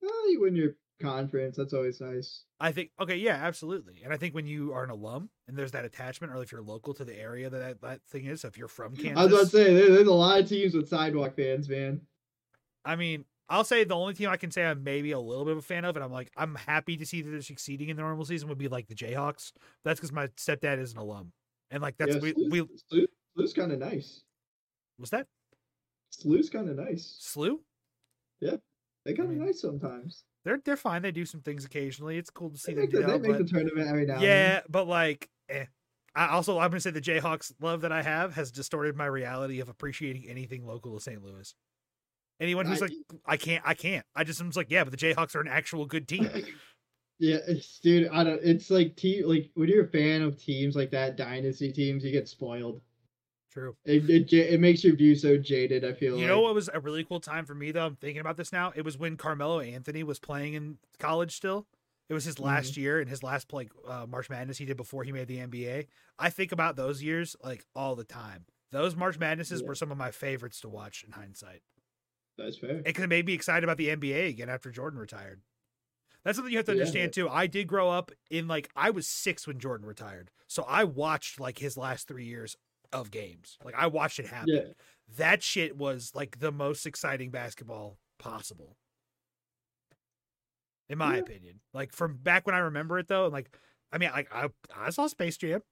S1: Well, you win your conference. That's always nice.
S2: I think okay, yeah, absolutely. And I think when you are an alum and there's that attachment, or if you're local to the area that that, that thing is, so if you're from Kansas,
S1: I was about to say there's a lot of teams with sidewalk fans, man.
S2: I mean, I'll say the only team I can say I'm maybe a little bit of a fan of, and I'm like, I'm happy to see that they're succeeding in the normal season would be like the Jayhawks. That's because my stepdad is an alum, and like that's
S1: yeah,
S2: we,
S1: Slew's,
S2: we
S1: Slew- Slew's kind of nice.
S2: was that
S1: Slew's kind of nice.
S2: slew.
S1: Yeah, they kind of
S2: mean,
S1: nice sometimes.
S2: They're they're fine. They do some things occasionally. It's cool to see
S1: They
S2: them
S1: make,
S2: do
S1: they make
S2: But
S1: the tournament every now and
S2: yeah, but like, eh. I also I'm gonna say the Jayhawks love that I have has distorted my reality of appreciating anything local to St. Louis. Anyone who's
S1: I-
S2: like, I can't, I can't. I just am like, yeah, but the Jayhawks are an actual good team.
S1: Yeah, it's, dude, I don't. It's like team, like when you're a fan of teams like that, dynasty teams, you get spoiled.
S2: True.
S1: It it, it makes your view so jaded. I feel
S2: You
S1: like.
S2: know what was a really cool time for me though? I'm thinking about this now. It was when Carmelo Anthony was playing in college still. It was his last year and his last like uh, March Madness he did before he made the NBA. I think about those years like all the time. Those March Madnesses
S1: Yeah.
S2: were some of my favorites to watch in hindsight.
S1: That's fair.
S2: It could have made me excited about the NBA again after Jordan retired. That's something you have to
S1: Yeah.
S2: understand too. I did grow up in like I was six when Jordan retired, so I watched like his last three years of games. Like I watched it happen.
S1: Yeah,
S2: That shit was like the most exciting basketball possible, in my
S1: Yeah.
S2: opinion. Like from back when I remember it though, and like I mean, like I I saw Space Jam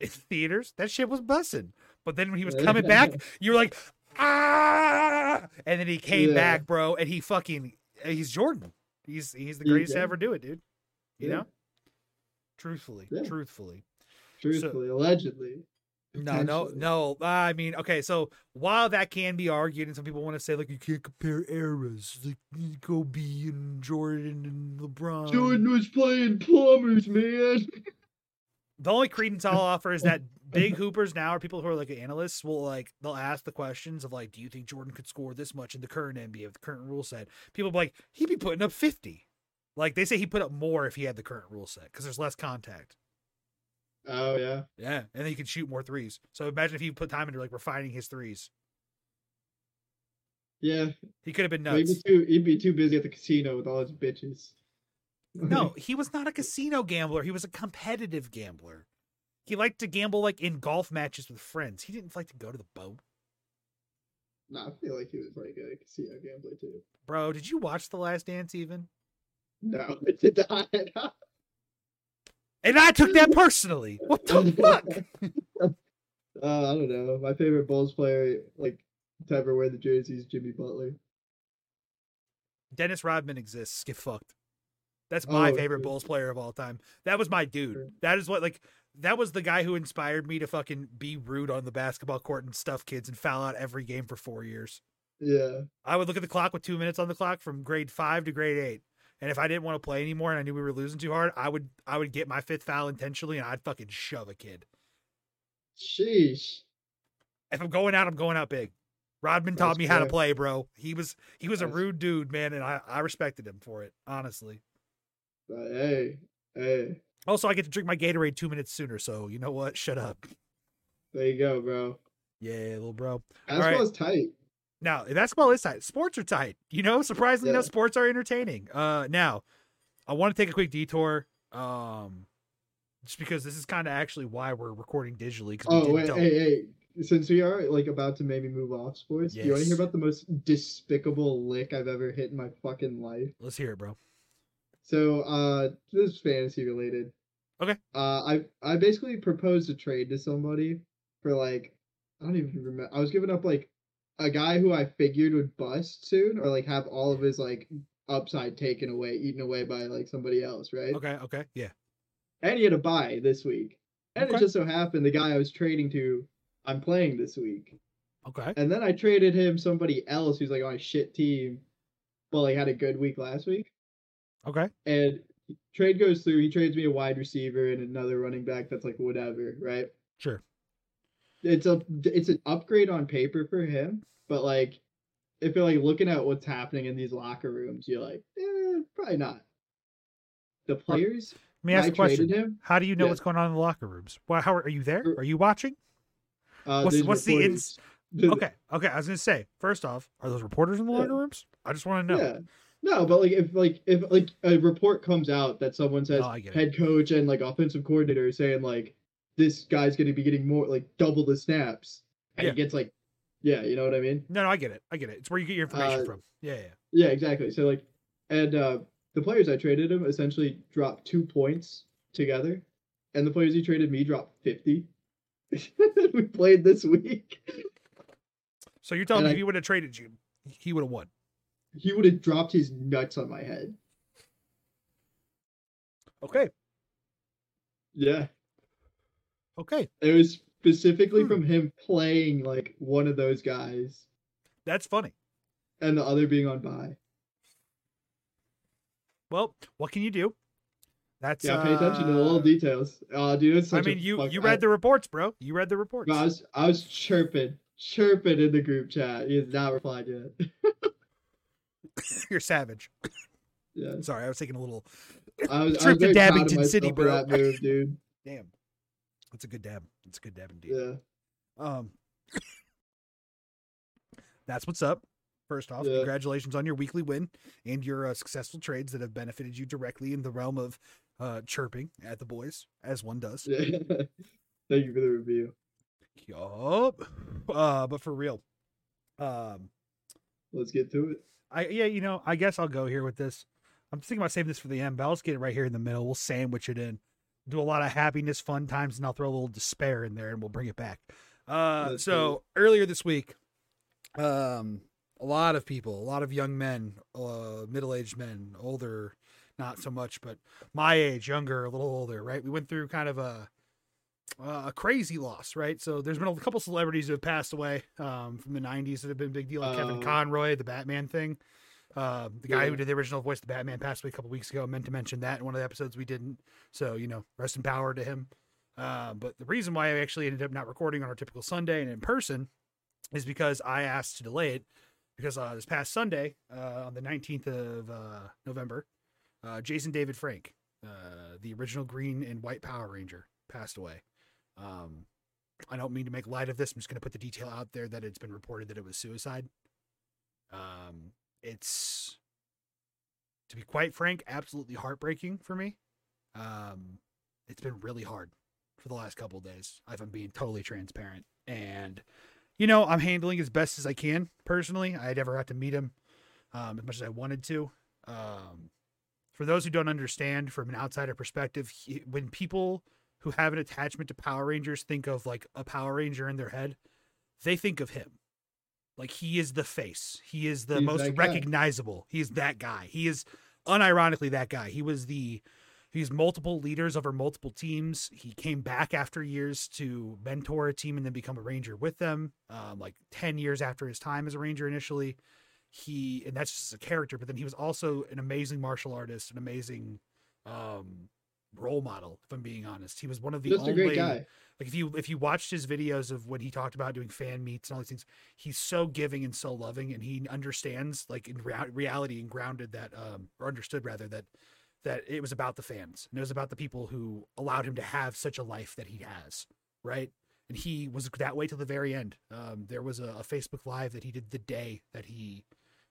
S2: in theaters. That shit was bussing. But then when he was coming back, you were like, ah, and then he came
S1: Yeah.
S2: back, bro, and he fucking he's Jordan. He's he's the
S1: He-
S2: greatest to ever do it, dude. You
S1: Yeah.
S2: know, truthfully,
S1: Yeah.
S2: truthfully.
S1: truthfully, allegedly.
S2: No, no, no. I mean, okay. So while that can be argued, and some people want to say like you can't compare eras, like Kobe and Jordan and LeBron.
S1: Jordan was playing plumbers, man.
S2: The only credence I'll offer is that big hoopers now, are people who are like analysts, will like they'll ask the questions of like, do you think Jordan could score this much in the current NBA with the current rule set? People be like, he'd be putting up fifty. Like they say, he put up more if he had the current rule set because there's less contact.
S1: Oh yeah,
S2: Yeah, and then he can shoot more threes. So imagine if he put time into like refining his threes.
S1: yeah.
S2: He could have been
S1: But He'd
S2: nuts.
S1: be too. He'd be too busy at the casino with all his bitches.
S2: No, he was not a casino gambler. He was a competitive gambler. He liked to gamble like in golf matches with friends. He didn't like to go to the boat.
S1: Nah, I feel like he was like a casino gambler too.
S2: Bro, did you watch The Last Dance even?
S1: No, it did not.
S2: And I took that personally. What the fuck?
S1: Uh, I don't know. My favorite Bulls player, like to ever wear the jersey, is Jimmy Butler.
S2: Dennis Rodman exists. Get fucked. That's my
S1: Oh,
S2: favorite. Bulls player of all time. That was my dude. That is what like that was the guy who inspired me to fucking be rude on the basketball court and stuff kids and foul out every game for four years.
S1: Yeah,
S2: I would look at the clock with two minutes on the clock from grade five to grade eight. And if I didn't want to play anymore and I knew we were losing too hard, I would I would get my fifth foul intentionally and I'd fucking shove a kid.
S1: sheesh.
S2: If I'm going out, I'm going out big. Rodman taught
S1: That's
S2: me how to play, bro. He was he was a rude dude, man, and I, I respected him for it, honestly.
S1: But hey, hey,
S2: Also, I get to drink my Gatorade two minutes sooner, so you know what? Shut up.
S1: there you go, bro.
S2: Yeah, little bro.
S1: Basketball's tight.
S2: Now, basketball is tight. Sports are tight. You know, surprisingly
S1: Yeah.
S2: enough, sports are entertaining. Uh now, I want to take a quick detour. Um just because this is kind of actually why we're recording digitally. we
S1: Oh wait, hey, hey. Since we are like about to maybe move off sports, do you want to hear about the most despicable lick I've ever hit in my fucking life?
S2: Let's hear it, bro.
S1: So, uh, this is fantasy related.
S2: Okay.
S1: Uh, I I basically proposed a trade to somebody for like I don't even remember. I was giving up like a guy who I figured would bust soon, or like have all of his like upside taken away, eaten away by like somebody else, right?
S2: Okay, okay, yeah.
S1: And he had a buy this week, and
S2: Okay.
S1: it just so happened the guy I was trading to, I'm playing this week.
S2: Okay.
S1: And then I traded him somebody else who's like on a shit team, but like had a good week last week.
S2: Okay.
S1: And trade goes through. He trades me a wide receiver and another running back that's like whatever, right?
S2: Sure.
S1: It's a it's an upgrade on paper for him, but like if you're like looking at what's happening in these locker rooms, you're like, eh, probably not. The players,
S2: Let me ask a question.
S1: him.
S2: How do you know
S1: Yeah.
S2: what's going on in the locker rooms? Well, how are you there?
S1: Er-
S2: Are you watching?
S1: Uh,
S2: What's- what's the ins- Okay, okay. I was gonna say, first off, are those reporters in the
S1: Yeah.
S2: locker rooms? I just want to know.
S1: Yeah. No, but like if like if like a report comes out that someone says
S2: Oh, I get it.
S1: head coach and like offensive coordinator is saying like this guy's gonna be getting more like double the snaps and
S2: Yeah.
S1: he gets like yeah, you know what I mean?
S2: No, no, I get it. I get it. It's where you get your information
S1: Uh,
S2: from. Yeah, yeah.
S1: Yeah, exactly. So like and uh the players I traded him essentially dropped two points together. And the players he traded me dropped fifty. we played this week.
S2: So you're telling
S1: and
S2: me
S1: I-
S2: if he would have traded you, he would have won.
S1: He would have dropped his nuts on my head.
S2: Okay,
S1: Yeah.
S2: okay,
S1: It was specifically
S2: Hmm.
S1: from him playing like one of those guys
S2: that's funny.
S1: and the other being on bye.
S2: Well, what can you do? That's
S1: Yeah, pay attention to the little
S2: uh,
S1: details. Oh, dude,
S2: I mean, you
S1: fuck-
S2: you
S1: I-
S2: read the reports, bro. You read the reports.
S1: I was I was chirping, chirping in the group chat. He has not replied yet.
S2: You're savage.
S1: yeah,
S2: Sorry, I was taking a little
S1: I was, I
S2: Trip
S1: was
S2: to Dabbington City, bro.
S1: That move, dude.
S2: damn. That's a good dab. That's a good dab indeed.
S1: Yeah,
S2: Um, that's what's up. First off,
S1: Yeah.
S2: congratulations on your weekly win and your uh, successful trades that have benefited you directly in the realm of uh, chirping at the boys, as one does.
S1: yeah. Thank you for the review.
S2: Yup. Uh, but for real, um,
S1: Let's get to it.
S2: I yeah, you know, I guess I'll go here with this. I'm thinking about saving this for the end, but I'll just get it right here in the middle. We'll sandwich it in. Do a lot of happiness, fun times, and I'll throw a little despair in there, and we'll bring it back. Uh, so earlier this week, um, a lot of people, a lot of young men, uh, middle-aged men, older, not so much, but my age, younger, a little older, right? We went through kind of a uh, a crazy loss, right? So there's been a couple celebrities who have passed away um, from the '90s that have been a big deal, like Kevin
S1: Oh.
S2: Conroy, the Batman thing. Uh, the guy who did the original voice of the Batman passed away a couple weeks ago. I meant to mention that in one of the episodes we didn't. So you know, rest in power to him. Uh, but the reason why I actually ended up not recording on our typical Sunday and in person is because I asked to delay it because uh, this past Sunday, uh, on the 19th of uh, November, uh, Jason David Frank, uh, the original Green and White Power Ranger, passed away. Um, I don't mean to make light of this. I'm just going to put the detail out there that it's been reported that it was suicide. Um, it's, to be quite frank, absolutely heartbreaking for me. Um, it's been really hard for the last couple days. If I'm being totally transparent, and you know, I'm handling as best as I can personally. I never got to meet him um, as much as I wanted to. Um, for those who don't understand, from an outsider perspective, he, when people who have an attachment to Power Rangers think of like a Power Ranger in their head, they think of him. Like he is the face. He is the
S1: He's
S2: most recognizable. He is that guy. He is unironically that guy. He was the he's multiple leaders over multiple teams. He came back after years to mentor a team and then become a ranger with them. Um, like ten years after his time as a ranger initially. He and that's just a character, but then he was also an amazing martial artist, an amazing um role model, if I'm being honest. He was one of the
S1: Just
S2: only
S1: a great guy.
S2: like if you if you watched his videos of when he talked about doing fan meets and all these things, he's so giving and so loving, and he understands like in rea- reality and grounded that um or understood rather that that it was about the fans and it was about the people who allowed him to have such a life that he has, right? And he was that way till the very end. Um, there was a, a Facebook live that he did the day that he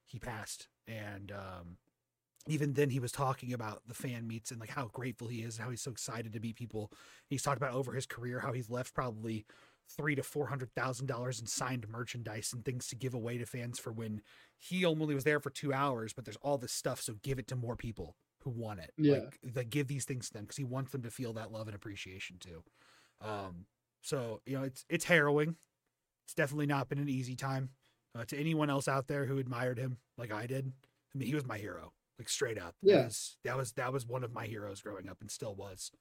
S2: he passed, and um, even then he was talking about the fan meets and like how grateful he is and how he's so excited to meet people. He's talked about over his career how he's left probably three to four hundred thousand dollars in signed merchandise and things to give away to fans for when he only was there for two hours, but there's all this stuff, so give it to more people who want it.
S1: Yeah.
S2: Like, like give these things to them because he wants them to feel that love and appreciation too. Um, so you know, it's it's harrowing. It's definitely not been an easy time. Uh, to anyone else out there who admired him like I did, I mean, he was my hero, like straight up. That
S1: Yeah.
S2: that was that was one of my heroes growing up, and still was.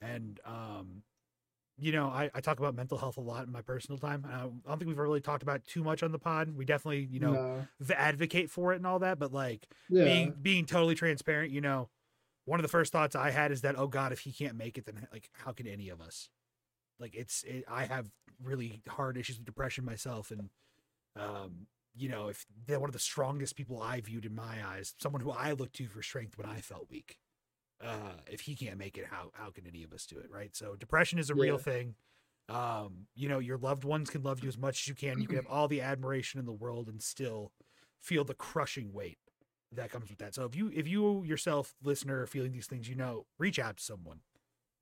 S2: And um, you know, I, I talk about mental health a lot in my personal time. I don't, I don't think we've really talked about it too much on the pod. We definitely, you know,
S1: No.
S2: v- advocate for it and all that, but like
S1: Yeah.
S2: being being totally transparent, you know, one of the first thoughts I had is that oh god, if he can't make it, then like how can any of us? Like it's it, I have really hard issues with depression myself, and um, you know, if they're one of the strongest people I viewed in my eyes, someone who I looked to for strength when I felt weak. Uh, if he can't make it, how how can any of us do it, right? So depression is a real thing. Um, you know, your loved ones can love you as much as you can. You can have all the admiration in the world and still feel the crushing weight that comes with that. So if you if you yourself, listener, are feeling these things, you know, reach out to someone.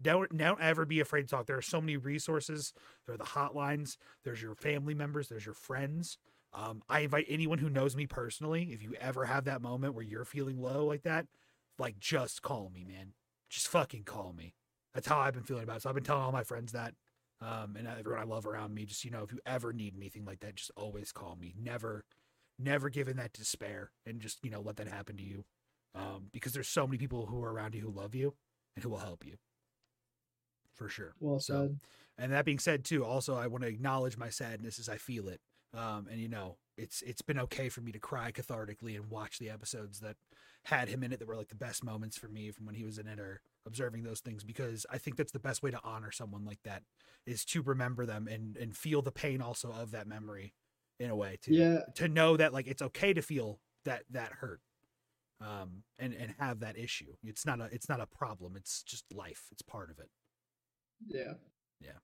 S2: Don't don't ever be afraid to talk. There are so many resources. There are the hotlines. There's your family members. There's your friends. Um, I invite anyone who knows me personally. If you ever have that moment where you're feeling low like that, like just call me, man. Just fucking call me. That's how I've been feeling about it. So I've been telling all my friends that, um, and everyone I love around me. Just you know, if you ever need anything like that, just always call me. Never, never give in that despair, and just you know let that happen to you, um, because there's so many people who are around you who love you and who will help you. For sure.
S1: Well
S2: So-
S1: said.
S2: And that being said, too, also I want to acknowledge my sadness as I feel it. Um, and you know, it's it's been okay for me to cry cathartically and watch the episodes that had him in it that were like the best moments for me from when he was in it or observing those things because I think that's the best way to honor someone like that is to remember them and and feel the pain also of that memory in a way too.
S1: Yeah,
S2: To know that like it's okay to feel that that hurt. Um and and have that issue. It's not a it's not a problem. It's just life. It's part of it.
S1: yeah,
S2: Yeah.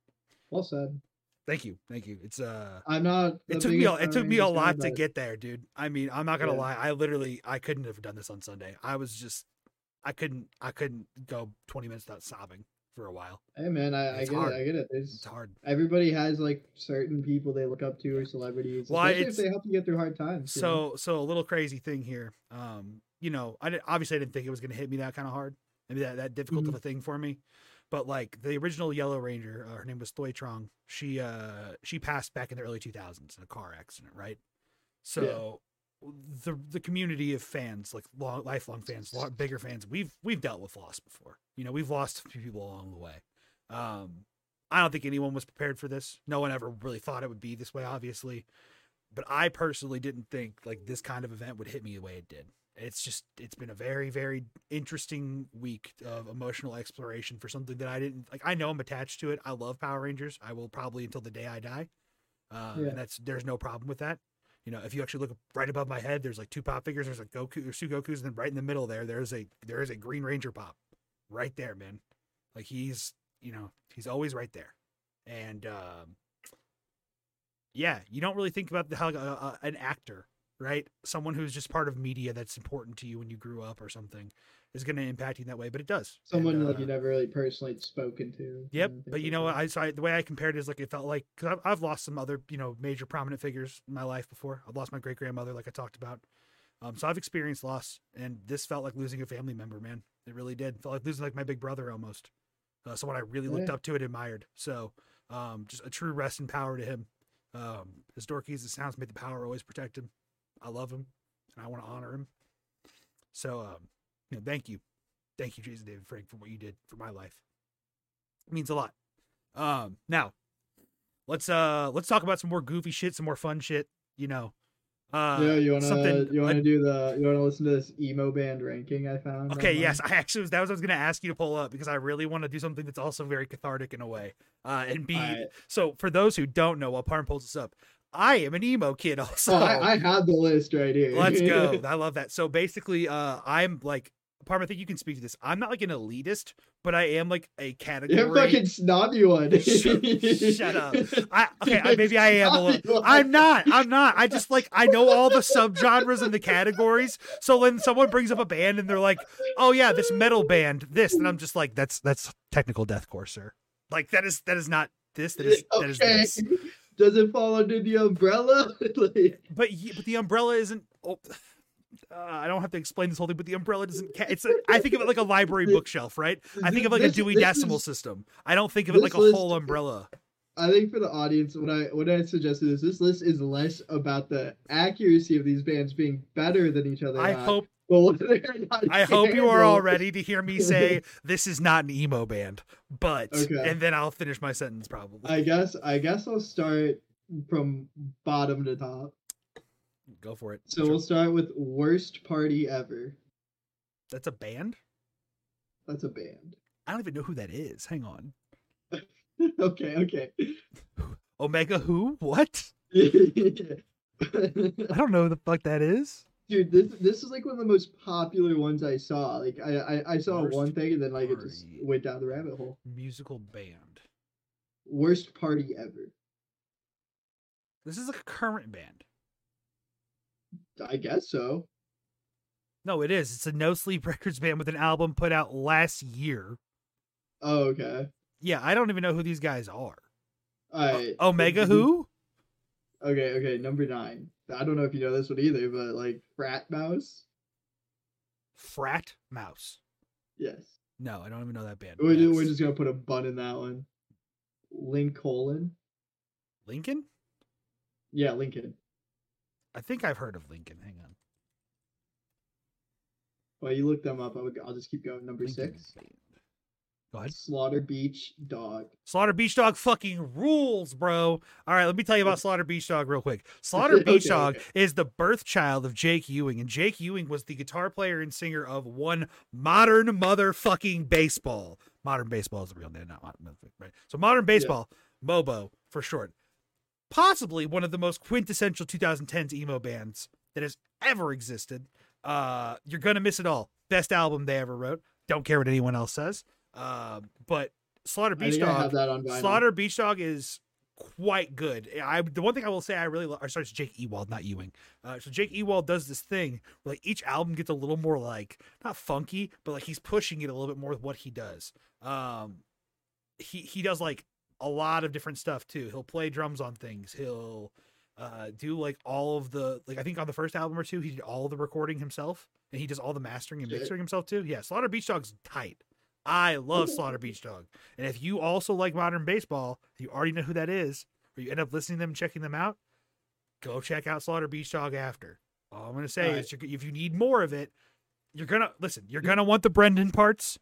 S1: Well said.
S2: Thank you. Thank you. It's uh
S1: I'm not.
S2: it took me a, it took me a lot to get there, dude. I mean, I'm not gonna
S1: Yeah.
S2: lie. I literally I couldn't have done this on Sunday. I was just I couldn't I couldn't go 20 minutes without sobbing for a while.
S1: Hey man, I, I get
S2: hard.
S1: it. I get it.
S2: It's
S1: There's
S2: hard.
S1: everybody has like certain people they look up to or celebrities,
S2: Well,
S1: especially
S2: it's-
S1: if they help you get through hard times. you know?
S2: So so a little crazy thing here. Um, you know, I didn't, obviously I didn't think it was gonna hit me that kind of hard. Maybe that that difficult of
S1: Mhm.
S2: a thing for me. But like the original Yellow Ranger, uh, her name was Thuy Trang. She uh she passed back in the early 2000s in a car accident, right? So the the community of fans, like long, lifelong fans, bigger fans, we've we've dealt with loss before. You know, we've lost a few people along the way. Um, I don't think anyone was prepared for this. No one ever really thought it would be this way, obviously. But I personally didn't think like this kind of event would hit me the way it did. It's just it's been a very very interesting week of emotional exploration for something that I didn't like. I know I'm attached to it. I love Power Rangers. I will probably until the day I die. Uh,
S1: Yeah.
S2: And that's there's no problem with that. You know, if you actually look right above my head, there's like two pop figures. There's a Goku, there's two Gokus, and then right in the middle there, there's a there is a Green Ranger pop, right there, man. Like he's you know he's always right there, and um, yeah, you don't really think about the, how uh, uh, an actor, right? Someone who's just part of media that's important to you when you grew up or something is going to impact you that way, but it does.
S1: someone
S2: And,
S1: like
S2: uh,
S1: you never really personally spoken to.
S2: Yep, but you know what? I so I, the way I compared it is like it felt like because I've, I've lost some other you know major prominent figures in my life before. I've lost my great grandmother, like I talked about. Um, so I've experienced loss, and this felt like losing a family member. Man, it really did. felt like losing like my big brother almost. Uh, someone I really looked
S1: Yeah.
S2: up to and admired. So, um, just a true rest and power to him. Um, as dorky as it sounds, may the power always protect him. I love him, and I want to honor him. So, um, you know, thank you, thank you, Jason David Frank, for what you did for my life. It means a lot. Um, now let's uh let's talk about some more goofy shit, some more fun shit. You know, uh,
S1: yeah, you wanna
S2: something-
S1: you wanna do the you wanna listen to this emo band ranking I found?
S2: Okay,
S1: online?
S2: yes, I actually was that was I was going to ask you to pull up because I really want to do something that's also very cathartic in a way. Uh, and be
S1: Alright.
S2: so for those who don't know, while Parm pulls this up, I am an emo kid also.
S1: I, I had the list right here.
S2: Let's go. I love that. So basically, uh, I'm like Parm. I think you can speak to this. I'm not like an elitist, but I am like a category.
S1: You're fucking snobby one.
S2: Shut- shut up. I, okay, I, maybe I am a little. I'm not. I'm not. I just like I know all the subgenres and the categories. So when someone brings up a band and they're like, "Oh yeah, this metal band, this," and I'm just like, "That's that's technical deathcore, sir." Like that is that is not this. That is that is
S1: okay.
S2: this.
S1: Does it fall under the umbrella? Like,
S2: But but the umbrella isn't. Oh, uh, I don't have to explain this whole thing, but the umbrella doesn't. Ca- it's. A, I think of it like a library bookshelf, right? I think of like a Dewey Decimal
S1: is-
S2: System. I don't think of it like a
S1: list-
S2: whole umbrella.
S1: I think for the audience, what I what I suggested is this list is less about the accuracy of these bands being better than each other.
S2: I
S1: not,
S2: hope
S1: but whether or not
S2: I hope you are all ready to hear me say this is not an emo band, but
S1: Okay.
S2: and then I'll finish my sentence probably.
S1: I guess I guess I'll start from bottom to top.
S2: Go for it.
S1: So
S2: Sure.
S1: we'll start with worst party ever.
S2: That's a band.
S1: That's a band.
S2: I don't even know who that is. Hang on.
S1: okay, okay.
S2: Omega who? What? I don't know who the fuck that is.
S1: Dude, this this is like one of the most popular ones I saw. Like I I, I saw
S2: Worst
S1: one thing and then like it just went down the rabbit hole.
S2: Musical band.
S1: Worst party ever.
S2: This is a current band.
S1: I guess so.
S2: No, it is. It's a No Sleep Records band with an album put out last year.
S1: Oh, okay.
S2: Yeah, I don't even know who these guys are.
S1: All right.
S2: Omega who?
S1: Okay, okay. Number nine. I don't know if you know this one either, but like Frat Mouse.
S2: Frat Mouse.
S1: Yes.
S2: No, I don't even know that band.
S1: We're, ju- we're just gonna put a bun in that one. Lincoln.
S2: Lincoln?
S1: Yeah, Lincoln.
S2: I think I've heard of Lincoln. Hang on.
S1: Well, you look them up, I would, I'll just keep going. Number
S2: Lincoln
S1: six.
S2: Band. Go ahead.
S1: Slaughter Beach Dog.
S2: Slaughter Beach Dog fucking rules, bro. All right, let me tell you about Slaughter Beach Dog real quick. Slaughter Beach Dog
S1: okay.
S2: is the birth child of Jake Ewing, and Jake Ewing was the guitar player and singer of one modern motherfucking baseball. Modern baseball is the real name, not modern, right? So modern baseball, MOBO for short. Possibly one of the most quintessential 2010s emo bands that has ever existed. Uh, you're gonna miss it all. Best album they ever wrote. Don't care what anyone else says. Uh, but Slaughter Beach
S1: think I have
S2: Dog,
S1: that on vinyl.
S2: Slaughter Beach Dog is quite good. I the one thing I will say I really love. Or sorry, it's Jake Ewald, not Ewing. Uh, so Jake Ewald does this thing where like each album gets a little more like not funky, but like he's pushing it a little bit more with what he does. Um, he he does like a lot of different stuff too. He'll play drums on things. He'll uh do like all of the like I think on the first album or two he did all the recording himself and he does all the mastering and mixing himself too. Yeah, Slaughter Beach Dog's tight. I love Slaughter Beach Dog. And if you also like modern baseball, you already know who that is, or you end up listening to them checking them out, go check out Slaughter Beach Dog after. All I'm gonna say
S1: Alright.
S2: is if you need more of it, you're gonna listen, you're gonna want the Brendan parts.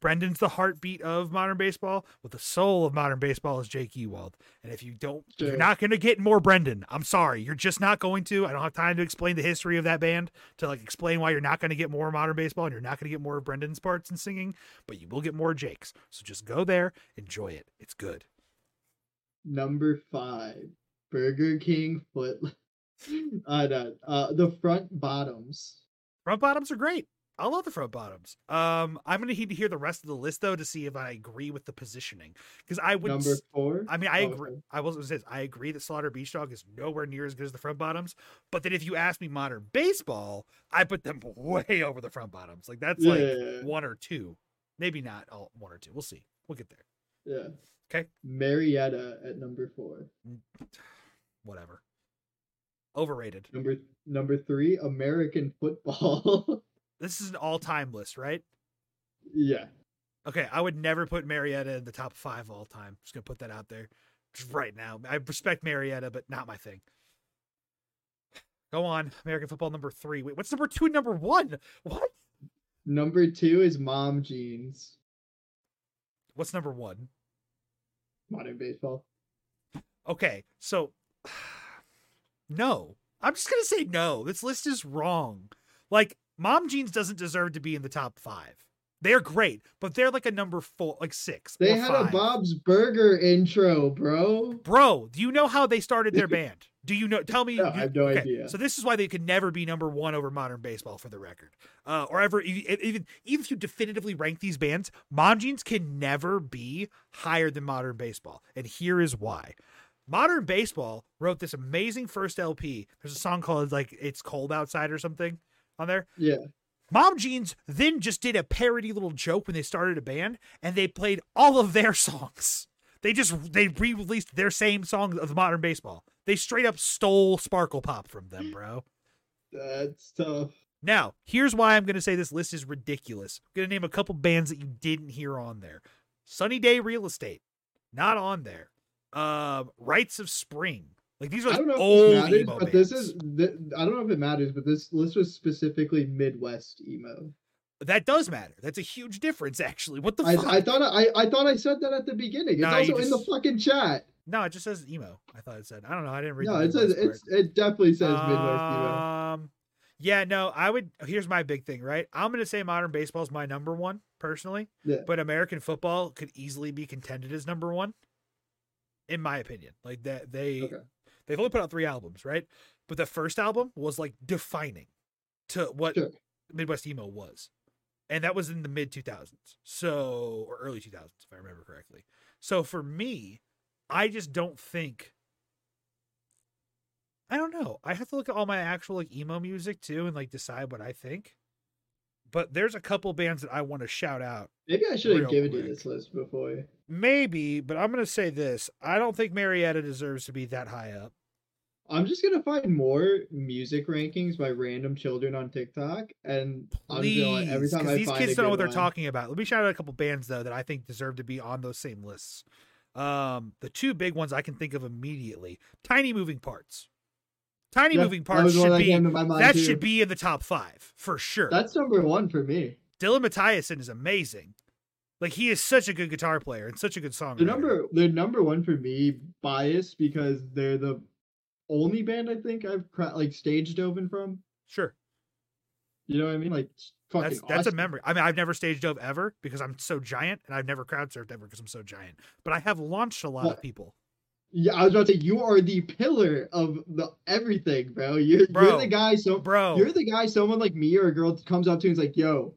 S2: Brendan's the heartbeat of modern baseball, but the soul of modern baseball is Jake Ewald. And if you don't, you're not going to get more Brendan. I'm sorry, you're just not going to. I don't have time to explain the history of that band to like explain why you're not going to get more modern baseball and you're not going to get more of Brendan's parts and singing, but you will get more Jake's. So just go there, enjoy it. It's good.
S1: Number five. Burger King foot. uh, no, uh, the front bottoms.
S2: Front bottoms are great. I love the front bottoms. Um, I'm gonna need to hear the rest of the list though to see if I agree with the positioning because I would.
S1: Number four.
S2: I mean, I
S1: Oh,
S2: agree. I was gonna say this, I agree that Slaughter Beach Dog is nowhere near as good as the front bottoms. But then if you ask me modern baseball, I put them way over the front bottoms. Like that's
S1: Yeah,
S2: like
S1: yeah, yeah.
S2: one or two, maybe not all one or two. We'll see. We'll get there.
S1: Yeah.
S2: Okay.
S1: Marietta at number four.
S2: Whatever. Overrated.
S1: Number number three, American football.
S2: This is an all-time list, right?
S1: yeah.
S2: Okay, I would never put Marietta in the top five all time. Just gonna put that out there, just right now. I respect Marietta, but not my thing. Go on, American football number three. Wait, what's number two? Number one? What?
S1: Number two is mom jeans.
S2: What's number one?
S1: Modern baseball.
S2: Okay, so no, I'm just gonna say no. This list is wrong. Like, Mom Jeans doesn't deserve to be in the top five. They're great, but they're like a number four, like six.
S1: They had a. Bob's Burger intro, bro.
S2: Bro, do you know how they started their band? Do you know? Tell me.
S1: No,
S2: you-
S1: I have no
S2: okay,
S1: idea.
S2: So this is why they could never be number one over modern baseball for the record, uh, or ever even even if you definitively rank these bands, Mom Jeans can never be higher than modern baseball, and here is why. Modern baseball wrote this amazing first LP. There's a song called like "It's Cold Outside" or something on there.
S1: Yeah.
S2: Mom Jeans then just did a parody little joke when they started a band and they played all of their songs. They just they re-released their same song of modern baseball. They straight up stole Sparkle Pop from them, bro.
S1: That's tough.
S2: Now, here's why I'm to say this list is ridiculous. I'm to name a couple bands that you didn't hear on there. Sunny Day Real Estate, not on there. Um, Rites of Spring. Like these are
S1: I don't know if
S2: old
S1: this matters,
S2: emo
S1: but this
S2: bands.
S1: is th- I don't know if it matters, but this list was specifically Midwest emo.
S2: that does matter. That's a huge difference, actually. What the
S1: I,
S2: fuck?
S1: I thought I, I thought I said that at the beginning. It's
S2: you
S1: also in the fucking chat.
S2: No, it just says emo. I thought it said. I don't know. I didn't read.
S1: No, it says it's it definitely says
S2: part.
S1: Midwest emo.
S2: Um, yeah, no, I would. Here's my big thing, right? I'm gonna say modern baseball is my number one personally,
S1: Yeah.
S2: but American football could easily be contended as number one, in my opinion. Like that, they
S1: Okay.
S2: They've only put out three albums, right? but the first album was like defining to what
S1: Sure.
S2: Midwest emo was. And that was in the mid 2000s. So, or early 2000s, if I remember correctly. So for me, I just don't think. I don't know. I have to look at all my actual like emo music too and like decide what I think. But there's a couple bands that I want to shout out.
S1: Maybe I should have given you this list before.
S2: Maybe, but I'm going to say this. I don't think Marietta deserves to be that high up.
S1: I'm just gonna find more music rankings by random children on TikTok, and
S2: Please,
S1: every time I
S2: these kids don't know what they're talking about. Let me shout out a couple bands though that I think deserve to be on those same lists. Um, the two big ones I can think of immediately: Tiny Moving Parts. Tiny
S1: Yeah,
S2: Moving Parts should
S1: that
S2: be
S1: came to my mind
S2: that
S1: too.
S2: should be in the top five for sure.
S1: That's number one for me.
S2: Dylan Mattheisen is amazing. Like he is such a good guitar player and such a good songwriter.
S1: The number, the number one for me, biased because they're the only band I think I've cra- like stage dove from.
S2: sure.
S1: You know what I mean? Like fucking.
S2: That's that's a memory. I mean, I've never stage dove ever because I'm so giant, and I've never crowd surfed ever because I'm so giant. But I have launched a lot of people.
S1: Yeah, I was about to say you are the pillar of the everything, bro. You're
S2: Bro,
S1: you're the guy. So
S2: Bro,
S1: you're the guy. Someone like me or a girl comes up to and is like, "Yo,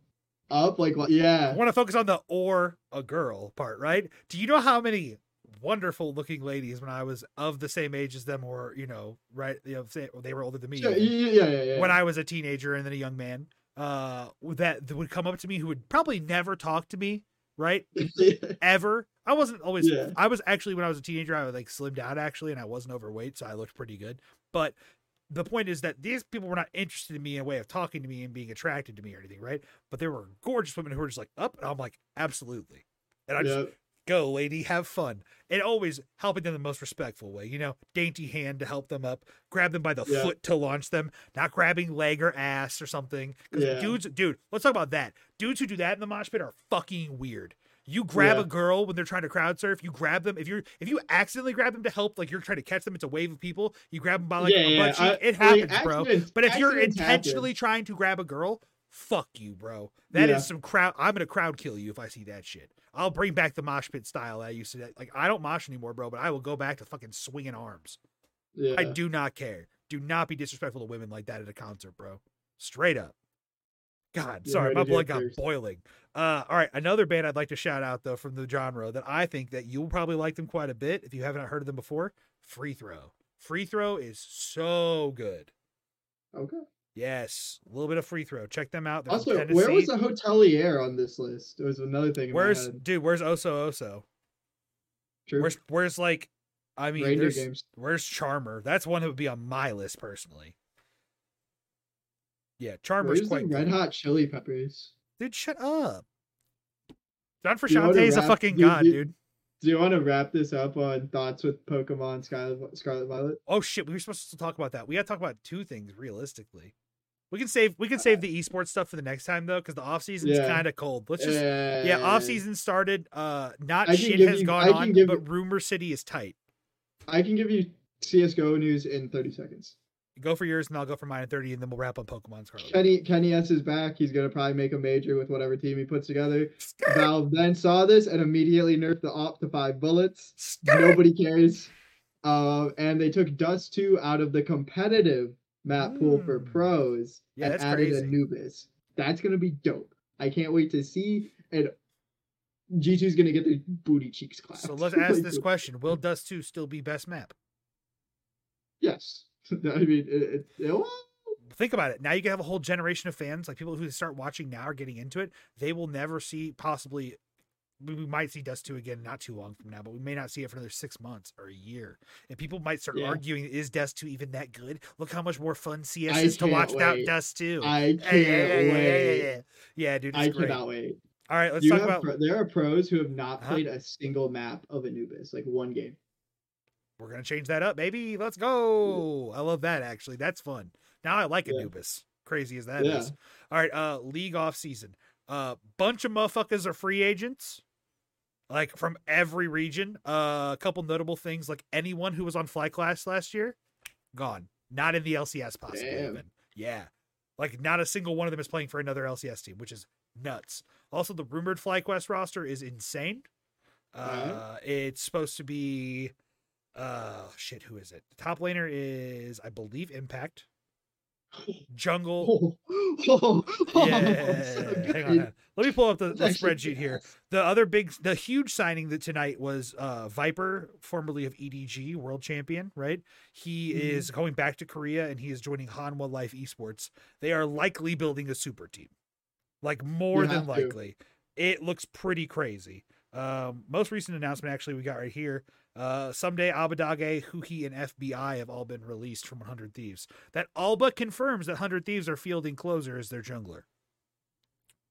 S1: up," like, what?
S2: I
S1: Yeah,
S2: want to focus on the or a girl part, right? Do you know how many wonderful looking ladies when I was of the same age as them, or you know, right? You know, they were older than me.
S1: Sure, yeah, yeah, yeah.
S2: When I was a teenager and then a young man, uh, that that would come up to me who would probably never talk to me, right? ever. I wasn't always.
S1: Yeah.
S2: I was actually when I was a teenager, I was like slimmed out actually, and I wasn't overweight, so I looked pretty good. But the point is that these people were not interested in me in a way of talking to me and being attracted to me or anything, right? But there were gorgeous women who were just like up, and I'm like, absolutely. And I just
S1: yeah.
S2: go, lady, have fun. And always helping them the most respectful way, you know, dainty hand to help them up, grab them by the
S1: Yeah.
S2: foot to launch them, not grabbing leg or ass or something. Because
S1: Yeah.
S2: dudes, dude, let's talk about that. Dudes who do that in the mosh pit are fucking weird. You grab
S1: Yeah.
S2: a girl when they're trying to crowd surf. You grab them if you're if you accidentally grab them to help, like you're trying to catch them. It's a wave of people. You grab them by like
S1: yeah,
S2: a
S1: yeah.
S2: butt cheek.
S1: I-
S2: it happens, bro. But if you're
S1: accidents happen.
S2: intentionally trying to grab a girl, fuck you, bro. That is
S1: Yeah.
S2: some crowd. I'm gonna crowd kill you if I see that shit. I'll bring back the mosh pit style I used to. Like I don't mosh anymore, bro. But I will go back to fucking swinging arms.
S1: yeah.
S2: I do not care. Do not be disrespectful to women like that at a concert, bro. Straight up. God, sorry, my blood got
S1: first.
S2: boiling. Uh, all right, another band I'd like to shout out though from the genre that I think that you'll probably like them quite a bit if you haven't heard of them before. Free Throw. Free Throw is so good.
S1: Okay.
S2: Yes, a little bit of Free Throw. Check them out. They're
S1: Also, where was the hotelier on this list? It was another thing.
S2: Where's dude? Where's Oso Oso?
S1: True.
S2: Where's where's like, I mean, there's
S1: games?
S2: where's Charmer? That's one that would be on my list personally. Yeah, Charmer's
S1: Where's
S2: quite
S1: Red. Hot Chili Peppers?
S2: Dude, shut up. John
S1: Do you wanna
S2: Frusciante is a fucking
S1: do-
S2: god,
S1: do-
S2: dude.
S1: Do you want to wrap this up on thoughts with Pokemon Scarlet, Scarlet Violet?
S2: Oh shit, we were supposed to talk about that. We got to talk about two things realistically. We can save we can save the esports stuff for the next time though, because the off season's
S1: Yeah.
S2: kind of cold. Let's just yeah, off season started. Uh, not shit has
S1: you-
S2: gone on, but
S1: you-
S2: rumor city is tight.
S1: I can give you CS:GO news in 30 seconds.
S2: Go for yours, and I'll go for mine at thirty, and then we'll wrap on Pokemon Scarlet.
S1: Kenny Kenny S is back. He's gonna probably make a major with whatever team he puts together. Valve then saw this and immediately nerfed the op to five bullets. Nobody cares. Uh, and they took Dust 2 out of the competitive map pool for
S2: Mm.
S1: pros
S2: Yeah,
S1: and added
S2: crazy.
S1: Anubis. That's gonna be dope. I can't wait to see. And G2's gonna get their booty cheeks clapped.
S2: So let's ask this question: Will Dust Two still be best map?
S1: Yes. I mean, it, it, it- oh.
S2: think about it. Now you can have a whole generation of fans, like people who start watching now are getting into it. They will never see possibly. We might see Dust 2 again not too long from now, but we may not see it for another six months or a year. And people might start
S1: Yeah.
S2: arguing, is Dust 2 even that good? Look how much more fun CS
S1: I
S2: is to watch without. Dust 2.
S1: I can't
S2: Yeah,
S1: wait.
S2: yeah, yeah. Yeah, dude, it's
S1: I
S2: great.
S1: cannot wait.
S2: All right, let's
S1: You
S2: talk about.
S1: pro- there are pros who have not
S2: Huh?
S1: played a single map of Anubis, like one game.
S2: We're gonna change that up, baby. Let's go. I love that actually. That's fun. Now I like
S1: Yeah.
S2: Anubis. Crazy as that is.
S1: Yeah.
S2: All right, uh league off season. Uh bunch of motherfuckers are free agents. Like from every region. Uh a couple notable things like anyone who was on FlyQuest last year, gone. Not in the LCS possibly even. Yeah. Like not a single one of them is playing for another LCS team, which is nuts. Also the rumored FlyQuest roster is insane. Uh
S1: Alright.
S2: it's supposed to be uh shit, who is it? The top laner is I believe Impact. Jungle.
S1: Oh, oh, oh,
S2: Yeah,
S1: so
S2: hang on,
S1: good.
S2: hang on. Let me pull up the, the spreadsheet here. The other big, the huge signing that tonight was uh, Viper, formerly of EDG, world champion. Right, he
S1: Mhm.
S2: is going back to Korea and he is joining Hanwha Life Esports. They are likely building a super team, like more
S1: You
S2: than
S1: have to.
S2: likely. It looks pretty crazy. Um, most recent announcement actually we got right here. Uh, Ssumday Abbedagge, Huhi, and FBI have all been released from 100 Thieves. That all but confirms that 100 Thieves are fielding closer as their jungler.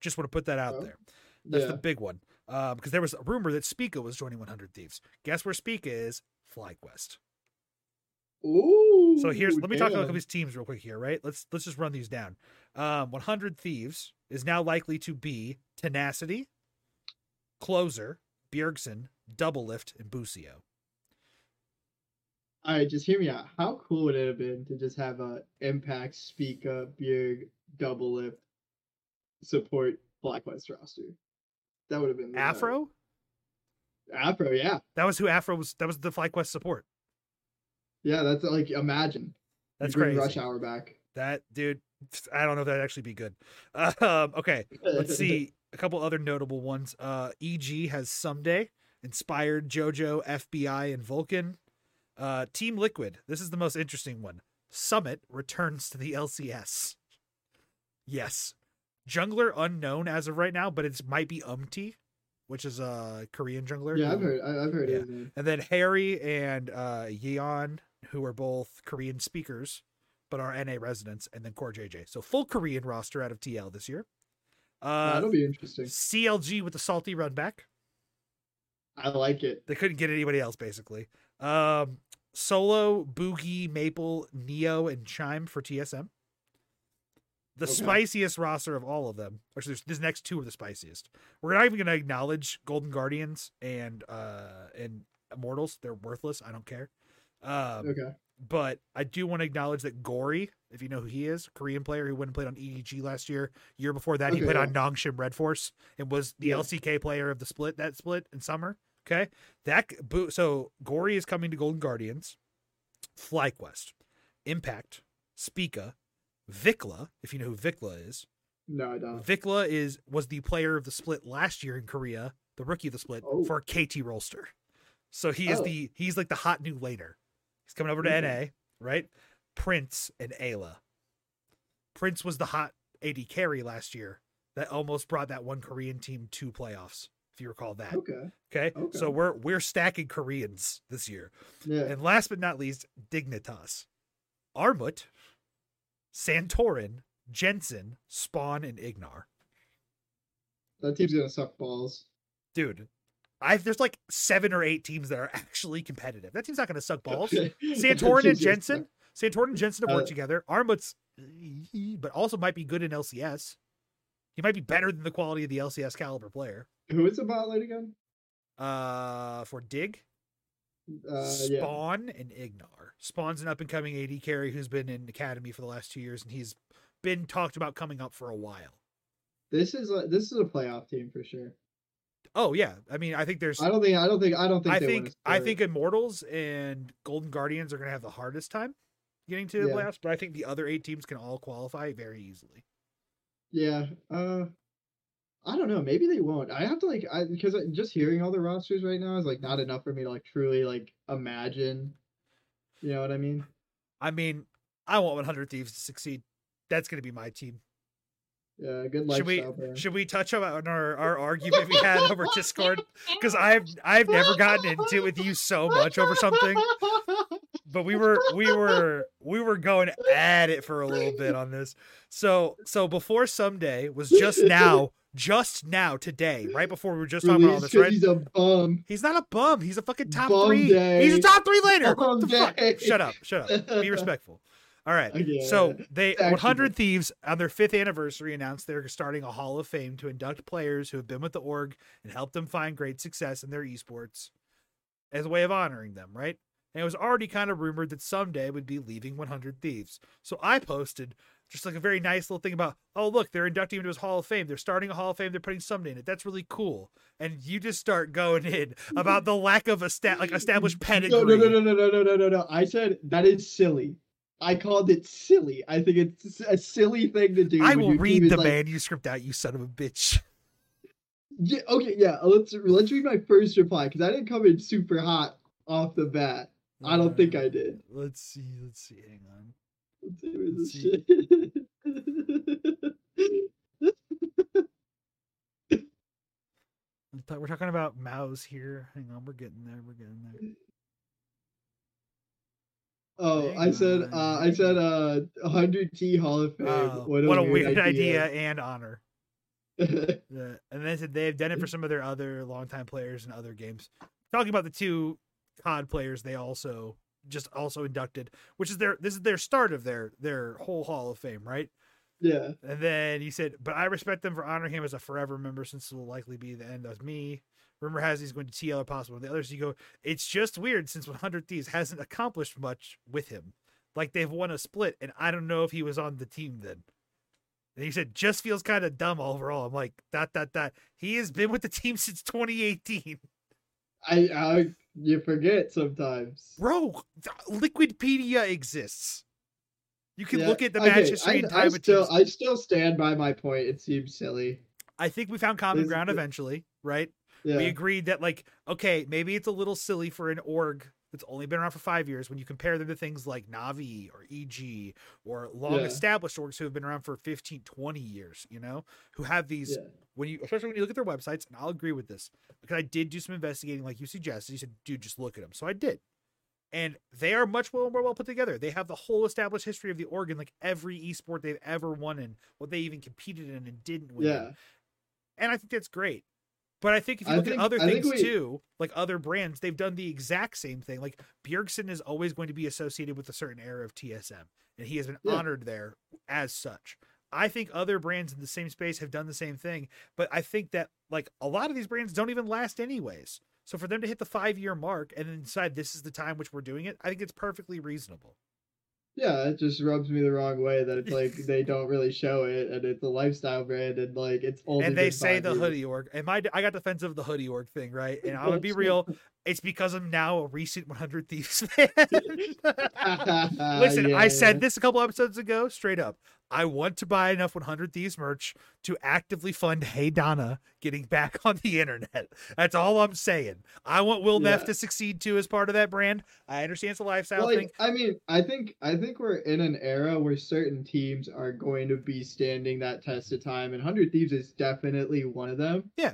S2: Just want to put that out
S1: Oh,
S2: there. That's
S1: yeah.
S2: the big one. Um, because there was a rumor that Spica was joining 100 Thieves. Guess where Spica is? FlyQuest.
S1: Ooh.
S2: So here's let me talk about
S1: damn.
S2: these teams real quick here, right? Let's let's just run these down. Um, 100 Thieves is now likely to be Tenacity, Closer, Bjergsen, Doublelift, and Busio.
S1: All right, just hear me out. How cool would it have been to just have a Impact, Speak Up, Bjerg, Doublelift support Black FlyQuest roster? That would have been
S2: Afro?
S1: Afro, yeah,
S2: That was who Afro was. That was the FlyQuest support.
S1: yeah. That's like imagine.
S2: That's crazy.
S1: Rush Hour back.
S2: That dude, I don't know if that'd actually be good. Um, okay, let's see a couple other notable ones. Uh, EG has Ssumday inspired JoJo, FBI, and Vulcan. Uh, Team Liquid. This is the most interesting one. Summit returns to the LCS. Yes, jungler unknown as of right now, but it might be Umti, which is a Korean jungler.
S1: yeah, I've heard. I've heard
S2: Yeah.
S1: name.
S2: And then Haeri and uh, Yeon, who are both Korean speakers, but are NA residents, and then CoreJJ. So full Korean roster out of TL this year. Uh,
S1: That'll be interesting.
S2: CLG with the salty run back.
S1: I like it.
S2: They couldn't get anybody else basically. Um, Solo, Bugi, Maple, Neo, and Chime for TSM. The
S1: Okay.
S2: spiciest roster of all of them. Actually, there's, these next two are the spiciest. We're not even going to acknowledge Golden Guardians and uh and Immortals. They're worthless. I don't care. Um,
S1: Okay.
S2: but I do want to acknowledge that Gori, if you know who he is, Korean player who went and played on EDG last year. Year before that, he played
S1: yeah.
S2: on Nongshim Red Force and was the
S1: Yeah.
S2: LCK player of the split that split in summer. Okay, that. So Gori is coming to Golden Guardians, FlyQuest, Impact, Spica, VicLa. If you know who VicLa is,
S1: No, I don't.
S2: VicLa is was the player of the split last year in Korea, the rookie of the split
S1: Oh.
S2: for KT Rolster. So he is
S1: Oh.
S2: the he's like the hot new laner. He's coming over to
S1: Okay.
S2: NA, right? Prince and Eyla. Prince was the hot AD carry last year that almost brought that one Korean team to playoffs, if you recall that.
S1: Okay.
S2: Okay.
S1: Okay.
S2: So we're we're stacking Koreans this year.
S1: Yeah.
S2: And last but not least, Dignitas. Armut, Santorin, Jensen, Spawn, and Ignar.
S1: That team's gonna suck balls.
S2: dude i there's like seven or eight teams that are actually competitive that team's not to suck balls santorin and jensen santorin and jensen have worked
S1: Uh,
S2: together armut's but also might be good in lcs he might be better than the quality of the lcs caliber player
S1: Who is the bot lane again?
S2: uh for dig
S1: Uh, yeah.
S2: spawn and ignar spawn's an up and coming ad carry who's been in academy for the last two years and he's been talked about coming up for a while
S1: This is like this is a playoff team for sure.
S2: oh yeah i mean i think there's
S1: I don't think. I don't think. I don't think.
S2: I think
S1: a
S2: I think Immortals and Golden Guardians are going to have the hardest time getting to the
S1: Yeah.
S2: playoffs, but I think the other eight teams can all qualify very easily.
S1: Yeah. Uh, I don't know. Maybe they won't. I have to like. I because just hearing all the rosters right now is like not enough for me to like truly like imagine. You know what I mean?
S2: I mean, I want 100 Thieves to succeed. That's going to be my team.
S1: Yeah. Good luck.
S2: Should we should we touch on our, our argument we had over Discord? Because I've I've never gotten into it with you so much over something, but we were we were we were going at it for a little bit on this. So so before Ssumday was just now, just now today, right before we were just talking about this, right?
S1: he's a bum.
S2: He's not a bum. He's a fucking top
S1: Bum
S2: three.
S1: day.
S2: He's a top three later.
S1: Bum
S2: What the fuck?
S1: day.
S2: Shut up. Shut up. Be respectful. All right.
S1: Okay,
S2: So they
S1: actually
S2: 100. Thieves on their fifth anniversary announced they're starting a Hall of Fame to induct players who have been with the org and helped them find great success in their esports as a way of honoring them, right? And it was already kind of rumored that Ssumday would be leaving 100 Thieves. So I posted just like a very nice little thing about, oh look, they're inducting him into his Hall of Fame. They're starting a Hall of Fame. They're putting somebody in it. That's really cool. And you just start going in about the lack of a stat like established pedigree.
S1: No, no, no, no, no, no, no, no, no, no. I said that is silly. I called it silly. I think it's a silly thing to do.
S2: I will read the
S1: like,
S2: manuscript out, you son of a bitch.
S1: Yeah, okay, yeah. Let's let's read my first reply because I didn't come in super hot off the bat. I don't think I did.
S2: Let's see. Let's see. Hang on.
S1: Let's see
S2: Let's
S1: shit.
S2: We're talking about Mao's here. Hang on, we're getting there. We're getting there.
S1: oh,
S2: Hang
S1: I said uh I said uh 100 T Hall of Fame.
S2: Oh, what, a, weird, idea.
S1: idea.
S2: and honor. Yeah, and they said they've done it for some of their other longtime players in other games. Talking about the two COD players, they also just also inducted, which is their this is their start of their their whole Hall of Fame, right?
S1: yeah.
S2: And then he said, "But I respect them for honoring him as a forever member, since it will likely be the end of me." Rumor has he's going to TL or possible. The others, you go. It's just weird since 100 Thieves hasn't accomplished much with him. Like they've won a split, and I don't know if he was on the team then. And he said, "Just feels kind of dumb overall." I'm like, "That that that." He has been with the team since 2018,
S1: I I you forget sometimes.
S2: bro. Liquipedia exists. You can
S1: Yeah,
S2: look at the
S1: okay,
S2: match history
S1: I,
S2: and time. of
S1: still. I still stand by my point. It seems silly.
S2: I think we found common ground eventually, right?
S1: Yeah.
S2: we agreed that like okay maybe it's a little silly for an org that's only been around for five years when you compare them to things like navi or eg or long
S1: Yeah.
S2: established orgs who have been around for 15 20 years you know who have these
S1: yeah.
S2: when you especially when you look at their websites and i'll agree with this because i did do some investigating like you suggested you said dude just look at them so i did and they are much well more well put together they have the whole established history of the org in like every esport they've ever won and what they even competed in and didn't win
S1: Yeah.
S2: and I think that's great. But I think if you look
S1: think-
S2: at other
S1: I
S2: things
S1: we-
S2: too, like other brands, they've done the exact same thing. Like Bjergsen is always going to be associated with a certain era of TSM, and he has been
S1: Yeah.
S2: honored there as such. I think other brands in the same space have done the same thing, but I think that like a lot of these brands don't even last anyways. So for them to hit the five year mark and then decide this is the time which we're doing it, I think it's perfectly reasonable.
S1: Yeah, it just rubs me the wrong way that it's like they don't really show it, and it's a lifestyle brand, and like it's only.
S2: and they say the
S1: years.
S2: hoodie org and my i got defensive of the hoodie org thing right and I would be real it's because i'm now a recent 100 thieves fan listen
S1: Yeah,
S2: i said
S1: yeah.
S2: this a couple episodes ago straight up i want to buy enough 100 thieves merch to actively fund hey donna getting back on the internet that's all i'm saying i want will neff to succeed too as part of that brand i understand it's a lifestyle
S1: Well,
S2: thing
S1: I mean, I think I think we're in an era where certain teams are going to be standing that test of time, and Hundred Thieves is definitely one of them. Yeah.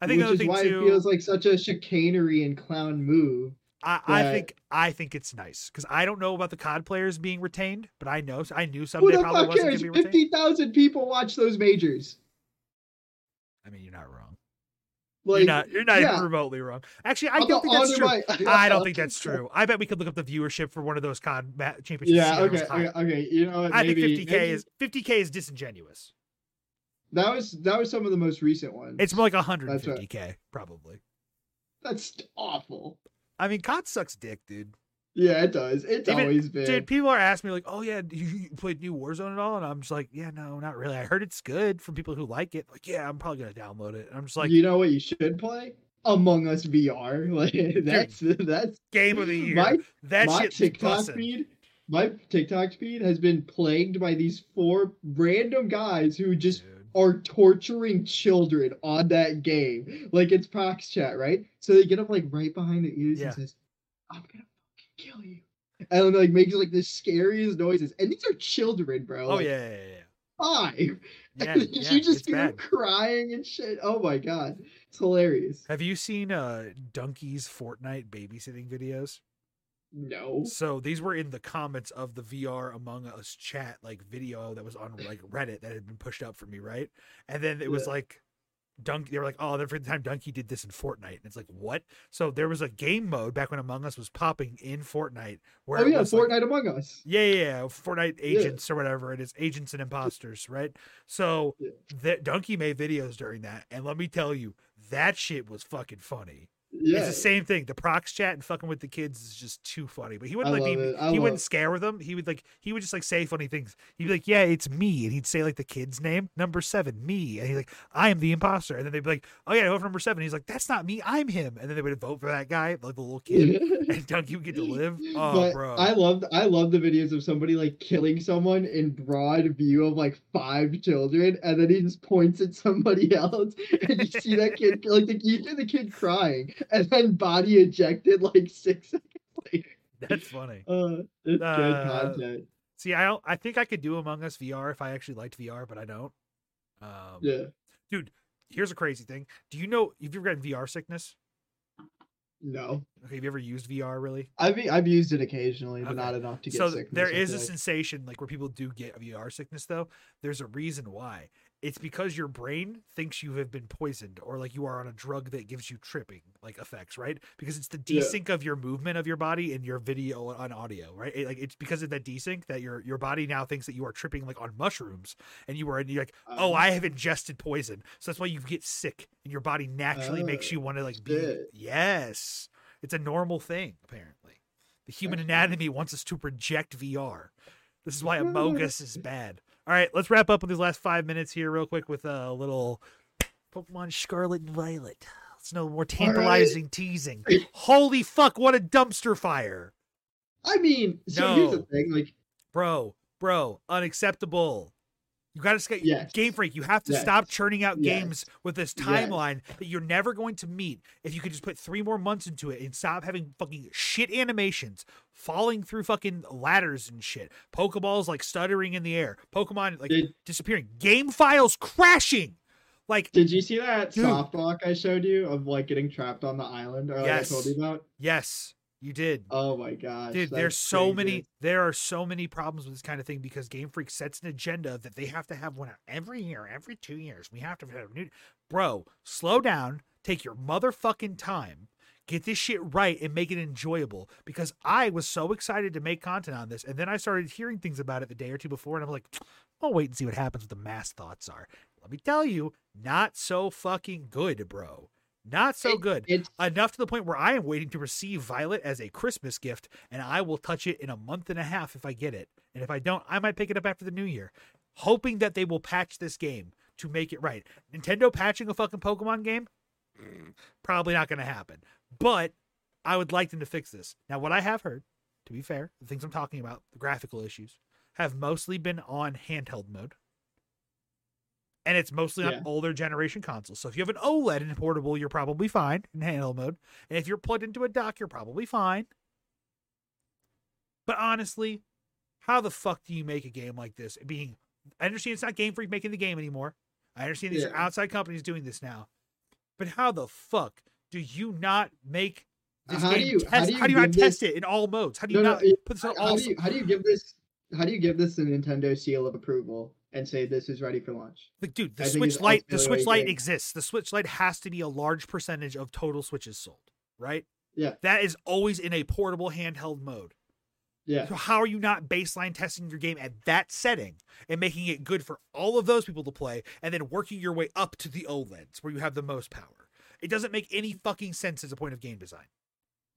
S2: I think
S1: which is why
S2: too
S1: it feels like such a chicanery and clown move.
S2: I, I think I think it's nice because I don't know about the COD players being retained, but I know I knew
S1: Who
S2: Ssumday
S1: the
S2: probably
S1: fuck
S2: wasn't going
S1: cares?
S2: to be retained.
S1: Fifty thousand people watch those majors.
S2: I mean, you're not wrong.
S1: Like,
S2: you're not. You're not
S1: yeah.
S2: even remotely wrong. Actually, I don't think that's true.
S1: my-
S2: I don't think that's true. I bet we could look up the viewership for one of those COD ma- championships.
S1: Yeah.
S2: see if it was
S1: Okay. Okay. Okay. You know what?
S2: I think 50k
S1: maybe-
S2: is 50k is disingenuous.
S1: that was that was some of the most recent ones.
S2: It's more like
S1: right.
S2: 150k probably.
S1: that's awful.
S2: I mean, COD sucks dick, dude.
S1: Yeah, it does. It's
S2: Even-
S1: always been.
S2: Dude, people are asking me like, "Oh yeah, you, played New Warzone at all?" And I'm just like, "Yeah, no, not really. I heard it's good from people who like it. Like, yeah, I'm probably gonna download it." And I'm just like,
S1: you know what you should play? Among Us VR. Like that's that's
S2: "Game of the year."
S1: my
S2: that
S1: my TikTok
S2: bussin'.
S1: feed. My TikTok feed has been plagued by these four random guys who just
S2: Dude.
S1: Are torturing children on that game. Like it's Prox chat, right? So they get up like right behind the ears
S2: Yeah.
S1: and says, "I'm gonna fucking kill you," and like makes like the scariest noises. And these are children, bro.
S2: Oh
S1: like,
S2: yeah, yeah, yeah.
S1: five.
S2: Yeah, yeah,
S1: you just hear
S2: bad.
S1: crying and shit. Oh my god, it's hilarious.
S2: Have you seen uh Donkey's Fortnite babysitting videos?
S1: No.
S2: So these were in the comments of the VR Among Us chat like video that was on like Reddit that had been pushed up for me, right? And then it was
S1: Yeah.
S2: like Dunk they were like, Oh, every time Donkey did this in Fortnite. And it's like, what? So there was a game mode back when Among Us was popping in Fortnite where
S1: Oh yeah,
S2: was like-
S1: Fortnite Among Us.
S2: yeah, yeah, yeah, Fortnite
S1: Yeah.
S2: agents or whatever it is, agents and imposters, right? So
S1: Yeah.
S2: that Donkey made videos during that, and let me tell you, that shit was fucking funny.
S1: Yeah.
S2: It's the same thing. The prox chat and fucking with the kids is just too funny. But he wouldn't
S1: I
S2: like be, he wouldn't scare with them. He would like he would just like say funny things. He'd be like, "Yeah, it's me," and he'd say like the kid's name, number seven, me, and he's like, "I am the imposter," and then they'd be like, "Oh yeah, vote for number seven. He's like, "That's not me, I'm him," and then they would vote for that guy, like the little kid, and Doug would get to live. Oh,
S1: but
S2: bro,
S1: I love I love the videos of somebody like killing someone in broad view of like five children, and then he just points at somebody else, and you see that kid like the, you hear the kid crying, and then body ejected like six seconds later.
S2: that's funny.
S1: Uh, it's good
S2: Uh,
S1: content.
S2: See, I don't, I think I could do Among Us VR if I actually liked VR, but I don't. Um,
S1: Yeah. Dude.
S2: Here's a crazy thing. Do you know? Have you ever gotten VR sickness?
S1: No,
S2: Okay, have you ever used VR really?
S1: I've I've used it occasionally, but
S2: Okay.
S1: not enough to get
S2: so
S1: sick.
S2: there is a sensation like where people do get VR sickness though. There's a reason why. It's because your brain thinks you have been poisoned or like you are on a drug that gives you tripping like effects, right? Because it's the
S1: Yeah.
S2: desync of your movement of your body and your video on audio, right? It- like it's because of that desync that your your body now thinks that you are tripping like on mushrooms and you are and you're like, "Oh, I have ingested poison." So that's why you get sick and your body naturally makes
S1: Oh,
S2: you want to like be
S1: shit.
S2: Yes. It's a normal thing apparently. The human anatomy wants us to reject VR. This is why Among Us is bad. All right, let's wrap up with these last five minutes here, real quick, with a little Pokemon Scarlet and Violet. It's no more tantalizing teasing. Holy fuck, what a dumpster fire.
S1: I mean, so here's the
S2: No.
S1: thing, like
S2: Bro, bro, unacceptable. You got to
S1: Yes.
S2: Game Freak. You have to
S1: Yes.
S2: stop churning out
S1: Yes.
S2: games with this
S1: Yes.
S2: timeline that you're never going to meet. If you could just put three more months into it and stop having fucking shit animations, falling through fucking ladders and shit, Pokeballs like stuttering in the air, Pokemon like
S1: Did-
S2: disappearing, game files crashing. Like
S1: Did you see that
S2: Dude.
S1: soft block I showed you of like getting trapped on the island or like
S2: Yes.
S1: I told you about?
S2: yes, you did.
S1: Oh my gosh.
S2: Dude, there's so
S1: crazy.
S2: many there are so many problems with this kind of thing because Game Freak sets an agenda that they have to have one out every year, every two years. We have to have new Bro, slow down, take your motherfucking time, get this shit right and make it enjoyable. Because I was so excited to make content on this, and then I started hearing things about it the day or two before, and I'm like, I'll wait and see what happens what the mass thoughts are. Let me tell you, not so fucking good, bro. Not so
S1: It-
S2: good enough to the point where I am waiting to receive Violet as a Christmas gift, and I will touch it in a month and a half if I get it. And if I don't, I might pick it up after the new year, hoping that they will patch this game to make it right. Nintendo patching a fucking Pokemon game? Mm, Probably not going to happen. But I would like them to fix this. Now, what I have heard, to be fair, the things I'm talking about, the graphical issues, have mostly been on handheld mode. And it's mostly on
S1: Yeah.
S2: older generation consoles. So if you have an OLED in portable, you're probably fine in handheld mode. And if you're plugged into a dock, you're probably fine. But honestly, how the fuck do you make a game like this? Being, I understand it's not Game Freak making the game anymore. I understand these are outside companies doing this now. But how the fuck do you not make uh, this
S1: How do
S2: game
S1: you-
S2: test?
S1: how do you
S2: how do you not
S1: this-
S2: test it in all modes? How do you
S1: No, no,
S2: not
S1: it-
S2: put this on
S1: how
S2: all?
S1: do you how do you give this how do you give this a Nintendo seal of approval and say this is ready for launch?
S2: Like, dude, the
S1: I
S2: Switch Lite, the Switch Lite exists. The Switch Lite has to be a large percentage of total Switches sold, right?
S1: Yeah.
S2: That is always in a portable handheld mode.
S1: Yeah.
S2: So how are you not baseline testing your game at that setting and making it good for all of those people to play and then working your way up to the OLEDs where you have the most power? It doesn't make any fucking sense as a point of game design.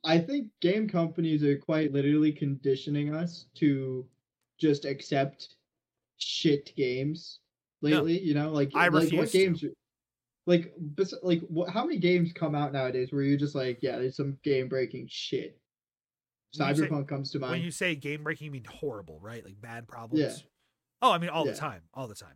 S1: I think game companies are quite literally conditioning us to just accept shit games lately. You know, like
S2: I
S1: like what
S2: to.
S1: games? Like, bes- like what? How many games come out nowadays where you're just like, yeah, there's some game breaking shit.
S2: You say-
S1: Cyberpunk comes to mind.
S2: When you say game breaking, you mean horrible, right? Like bad problems.
S1: Yeah.
S2: Oh, I mean all
S1: Yeah.
S2: the time, all the time.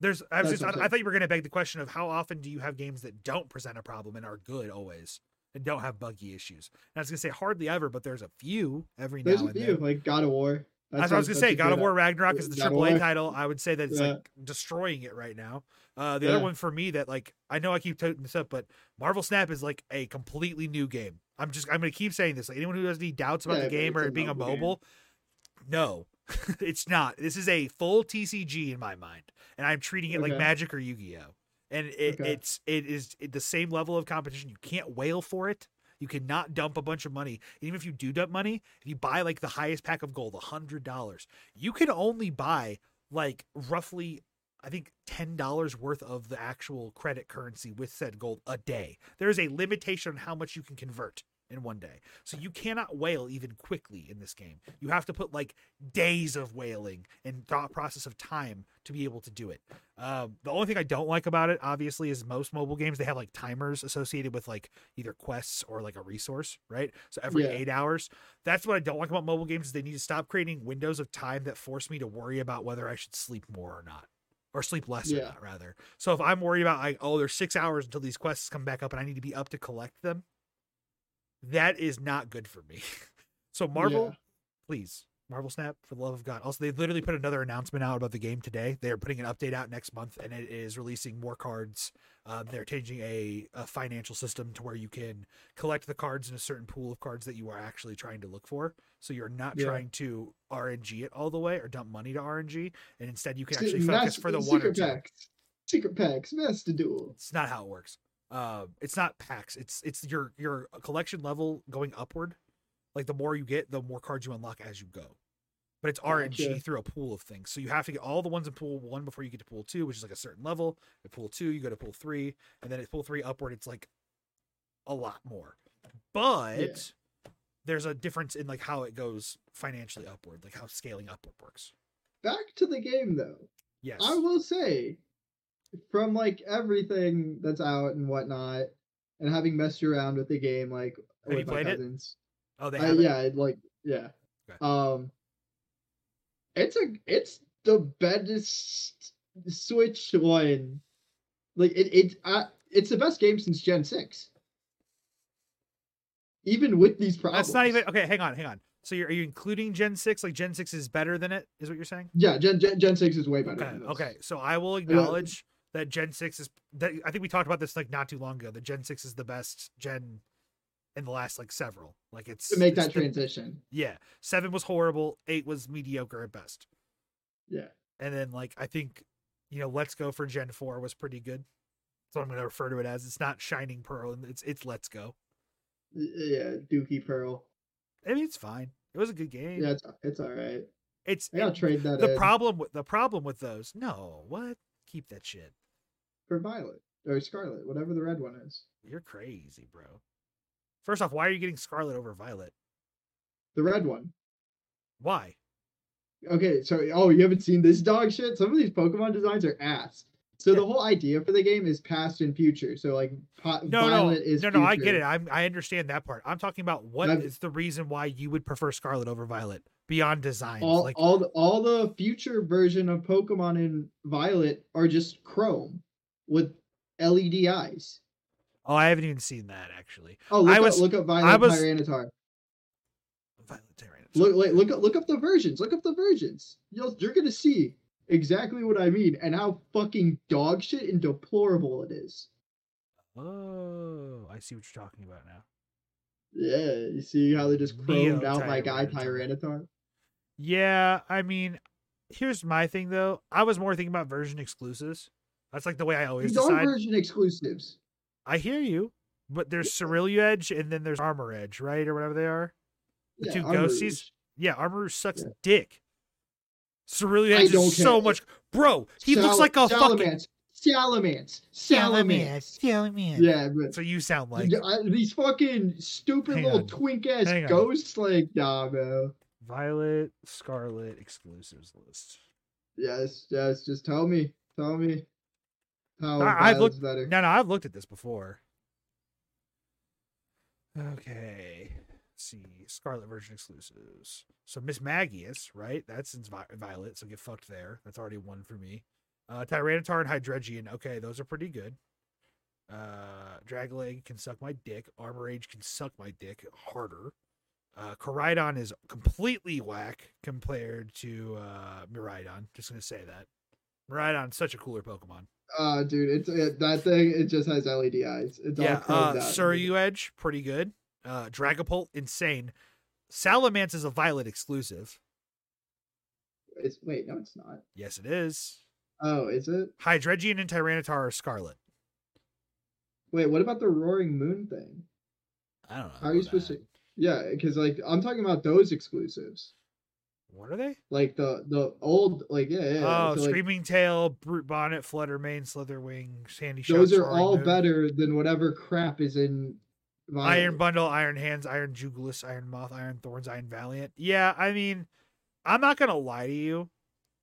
S2: There's. I was
S1: That's
S2: just. I, I thought you were going to beg the question of how often do you have games that don't present a problem and are good always and don't have buggy issues. And I was going to say hardly ever, but there's a few every
S1: There's
S2: now
S1: a
S2: and
S1: few
S2: then.
S1: like God of War.
S2: That's what I was gonna say. God of War Ragnarok is the
S1: of
S2: AAA title. I would say that it's
S1: Yeah.
S2: like destroying it right now. Uh, the
S1: Yeah.
S2: other one for me that like I know I keep toting this up, but Marvel Snap is like a completely new game. I'm just I'm gonna keep saying this. Like anyone who has any doubts about
S1: Yeah,
S2: the game or it being a
S1: mobile game.
S2: no, it's not. This is a full TCG in my mind, and I'm treating it like Magic or Yu Gi Oh. And it,
S1: Okay.
S2: it's it is the same level of competition. You can't wail for it. You cannot dump a bunch of money. Even if you do dump money, if you buy like the highest pack of gold, a hundred dollars, you can only buy like roughly I think ten dollars worth of the actual credit currency with said gold a day. There is a limitation on how much you can convert in one day. So you cannot whale even quickly in this game. You have to put like days of whaling and thought process of time to be able to do it. Um, the only thing I don't like about it, obviously, is most mobile games they have like timers associated with like either quests or like a resource, right? So every
S1: Yeah.
S2: eight hours. That's what I don't like about mobile games is they need to stop creating windows of time that force me to worry about whether I should sleep more or not. Or sleep less or not, rather. So if I'm worried about like, oh, there's six hours until these quests come back up and I need to be up to collect them, that is not good for me. So Marvel,
S1: Yeah.
S2: please, Marvel Snap, for the love of God. Also, they literally put another announcement out about the game today. They're putting an update out next month, and it is releasing more cards. Um, they're changing a, a financial system to where you can collect the cards in a certain pool of cards that you are actually trying to look for. So you're not
S1: Yeah.
S2: trying to RNG it all the way or dump money to RNG, and instead you can actually focus for the one or
S1: secret
S2: two.
S1: packs. Secret packs, Master Duel.
S2: It's not how it works. Uh, it's not packs. It's it's your your collection level going upward. Like the more you get, the more cards you unlock as you go. But it's RNG
S1: Gotcha.
S2: through a pool of things. So you have to get all the ones in pool one before you get to pool two, which is like a certain level. At pool two, you go to pool three, and then at pool three upward, it's like a lot more. But there's a difference in like how it goes financially upward, like how scaling upward works.
S1: Back to the game though.
S2: Yes.
S1: I will say, from like everything that's out and whatnot, and having messed around with the game, like
S2: Have
S1: with my
S2: played it? oh, they
S1: I- yeah, like yeah.
S2: Okay.
S1: Um, it's a it's the best Switch one. Like it it uh, it's the best game since Gen six. Even with these problems.
S2: That's not even okay. Hang on, hang on. So you're are you including Gen six? Like Gen six is better than it? Is what you're saying?
S1: Yeah, Gen Gen, Gen six is way better.
S2: Okay. Okay. So I will acknowledge that Gen six is that I think we talked about this like not too long ago. That Gen six is the best Gen in the last like several. Like it's
S1: To make that
S2: the-
S1: transition.
S2: yeah, seven was horrible. Eight was mediocre at best.
S1: Yeah.
S2: And then like I think you know Let's Go for Gen four was pretty good. That's what I'm going to refer to it as. It's not Shining Pearl. and It's it's Let's Go.
S1: Yeah, Dookie Pearl.
S2: I mean, it's fine. It was a good game.
S1: Yeah, it's it's all right.
S2: It's
S1: I gotta
S2: it-
S1: trade that
S2: the
S1: in
S2: problem with the problem with those. No, what? Keep that shit.
S1: For Violet or Scarlet, whatever the red one is.
S2: You're crazy, bro. First off, why are you getting Scarlet over Violet?
S1: The red one.
S2: Why?
S1: Okay, so oh, you haven't seen this dog shit? Some of these Pokemon designs are ass. So
S2: Yeah.
S1: the whole idea for the game is past and future. So like po-
S2: No,
S1: Violet
S2: no,
S1: is
S2: no, no. I get it. I'm, I understand that part. I'm talking about what is
S1: I've-
S2: the reason why you would prefer Scarlet over Violet beyond design.
S1: All
S2: like,
S1: all the, all the future version of Pokemon in Violet are just Chrome with LED eyes.
S2: oh, I haven't even seen that actually.
S1: Oh, look
S2: I
S1: up
S2: was-
S1: look up Violet
S2: I was-
S1: Tyranitar.
S2: Violet Tyranitar.
S1: Look, look look up look up the versions. Look up the versions. You'll you're gonna see exactly what I mean and how fucking dog shit and deplorable it is.
S2: Oh, I see what you're talking about now.
S1: Yeah, you see how they just chromed out my guy.
S2: Tyranitar? Yeah, I mean, here's my thing though. I was more thinking about version exclusives. That's like the way I always
S1: These are
S2: decide.
S1: version exclusives.
S2: I hear you, but there's Cerulean Edge and then there's Armor Edge, right, or whatever they are. The
S1: Yeah,
S2: two
S1: Armor
S2: ghosties?
S1: Rouge.
S2: Yeah, Armarouge sucks
S1: Yeah.
S2: dick. Cerulean
S1: I
S2: Edge
S1: don't
S2: is so much, bro. He looks like a fucking
S1: Salamence. Salamance. Salamance.
S2: Salamence.
S1: Yeah, but
S2: So you sound like
S1: I- uh, these fucking stupid
S2: Hang
S1: little twink ass
S2: Hang on.
S1: ghosts, like, nah, bro.
S2: Violet Scarlet exclusives list.
S1: Yes, yes, just tell me. Tell me. How
S2: I- I've looked-
S1: better.
S2: No, no, I've looked at this before. Okay. Let's see. Scarlet version exclusives. So Mismagius, right? That's in Violet, so get fucked there. That's already one for me. Uh Tyranitar and Hydreigon. Okay, those are pretty good. Uh Dragalge can suck my dick. Armor Age can suck my dick harder. Uh Koraidon is completely whack compared to uh Miraidon. Just gonna say that. Miraidon's such a cooler Pokemon.
S1: Uh, dude, it's it, that thing. It just has LED eyes. It's
S2: yeah,
S1: all
S2: uh, Edge, pretty good. Uh, Dragapult, insane. Salamance is a Violet exclusive.
S1: It's wait, no, it's not.
S2: Yes, it is.
S1: Oh, is it?
S2: Hydreigon and Tyranitar are Scarlet.
S1: Wait, what about the Roaring Moon thing?
S2: I don't know.
S1: How are you supposed
S2: that.
S1: to? Yeah, because like I'm talking about those exclusives.
S2: What are they?
S1: Like the the old like yeah yeah.
S2: oh,
S1: so, like,
S2: Screaming Tail, Brute Bonnet, Flutter Mane, Slitherwing, Sandy Shocks.
S1: those are
S2: Roaring
S1: all
S2: Moon,
S1: better than whatever crap is in Violet.
S2: Iron Bundle, Iron Hands, Iron Jugulis, Iron Moth, Iron Thorns, Iron Valiant. Yeah, I mean, I'm not gonna lie to you.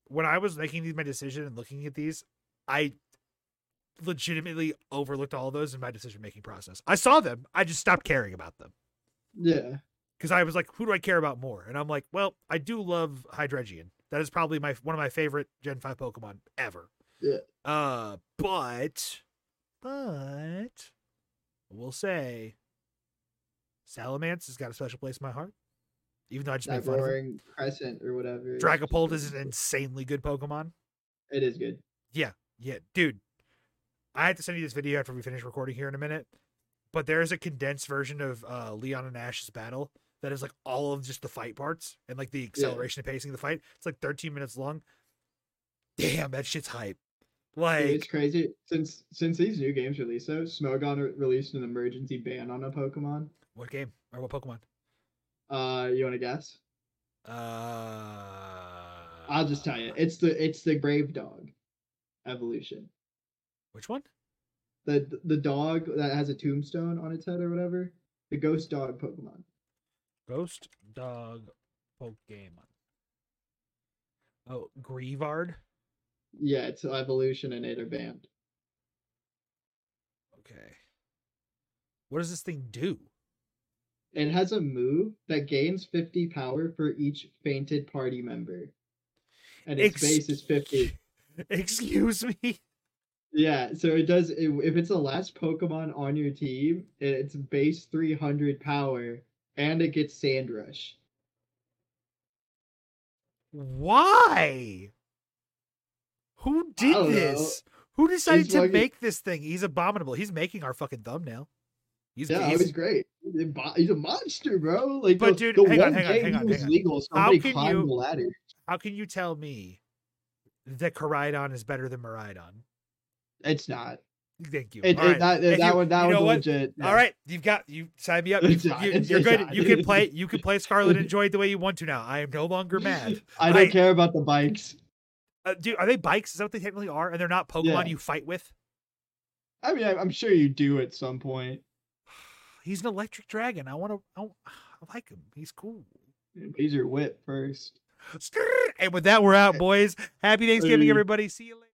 S2: When I was making my decision and looking at these, I legitimately overlooked all of those in my decision making process. I saw them, I just stopped caring about them
S1: Yeah.
S2: Because I was like, who do I care about more? And I'm like, well, I do love Hydreigon. That is probably my one of my favorite Gen Five Pokemon ever.
S1: Yeah.
S2: Uh, but, but, we'll say, Salamence has got a special place in my heart. Even though I just made
S1: That
S2: fun of it.
S1: crescent or whatever.
S2: Dragapult is an insanely good Pokemon.
S1: It is good.
S2: Yeah, yeah, dude. I have to send you this video after we finish recording here in a minute. But there is a condensed version of uh, Leon and Ash's battle that is like all of just the fight parts and like the acceleration and pacing of the fight. It's like 13 minutes long. Damn, that shit's hype.
S1: Dude,
S2: Like,
S1: it's crazy since since these new games released though. Smogon re- released an emergency ban on a Pokemon.
S2: what game or what Pokemon?
S1: Uh, you want to guess?
S2: Uh,
S1: I'll just tell you. It's the it's the Brave Dog evolution.
S2: Which one?
S1: The the dog that has a tombstone on its head or whatever. The ghost dog Pokemon.
S2: Ghost Dog Pokemon. Oh, Greavard.
S1: Yeah, it's evolution and it band.
S2: Okay. What does this thing do?
S1: It has a move that gains 50 power for each fainted party member. And its
S2: Ex-
S1: base is 50.
S2: Excuse me.
S1: Yeah, so it does. If it's the last Pokemon on your team, it's base 300 power, and it gets Sand Rush.
S2: Why? Who did
S1: don't know.
S2: this? Who decided
S1: It's
S2: to
S1: fucking-
S2: make this thing? He's abominable. He's making our fucking thumbnail. He's,
S1: Yeah,
S2: he's
S1: was great. He's a monster, bro. Like,
S2: But
S1: the,
S2: dude,
S1: the
S2: hang on, hang on, hang on, hang on.
S1: legal,
S2: How can you-
S1: the ladder.
S2: how can you tell me that Koraidon is better than Miraidon?
S1: It's not.
S2: Thank you.
S1: It,
S2: right.
S1: that
S2: you-
S1: one that
S2: you know what?
S1: legit. yeah.
S2: All right, you've got you sign me up. You,
S1: it's
S2: good. You can play. You can play Scarlet and Joy the way you want to now. I am no longer mad.
S1: I don't
S2: I-
S1: care about the bikes.
S2: Uh, dude, are they bikes? Is that what they technically are? And they're not Pokemon
S1: Yeah.
S2: you fight with.
S1: I mean, I'm sure you do at some point.
S2: He's an electric dragon. I want to. I, I like him. He's cool.
S1: Use your whip first.
S2: And with that, we're out, boys. Happy Thanksgiving, everybody. See you later.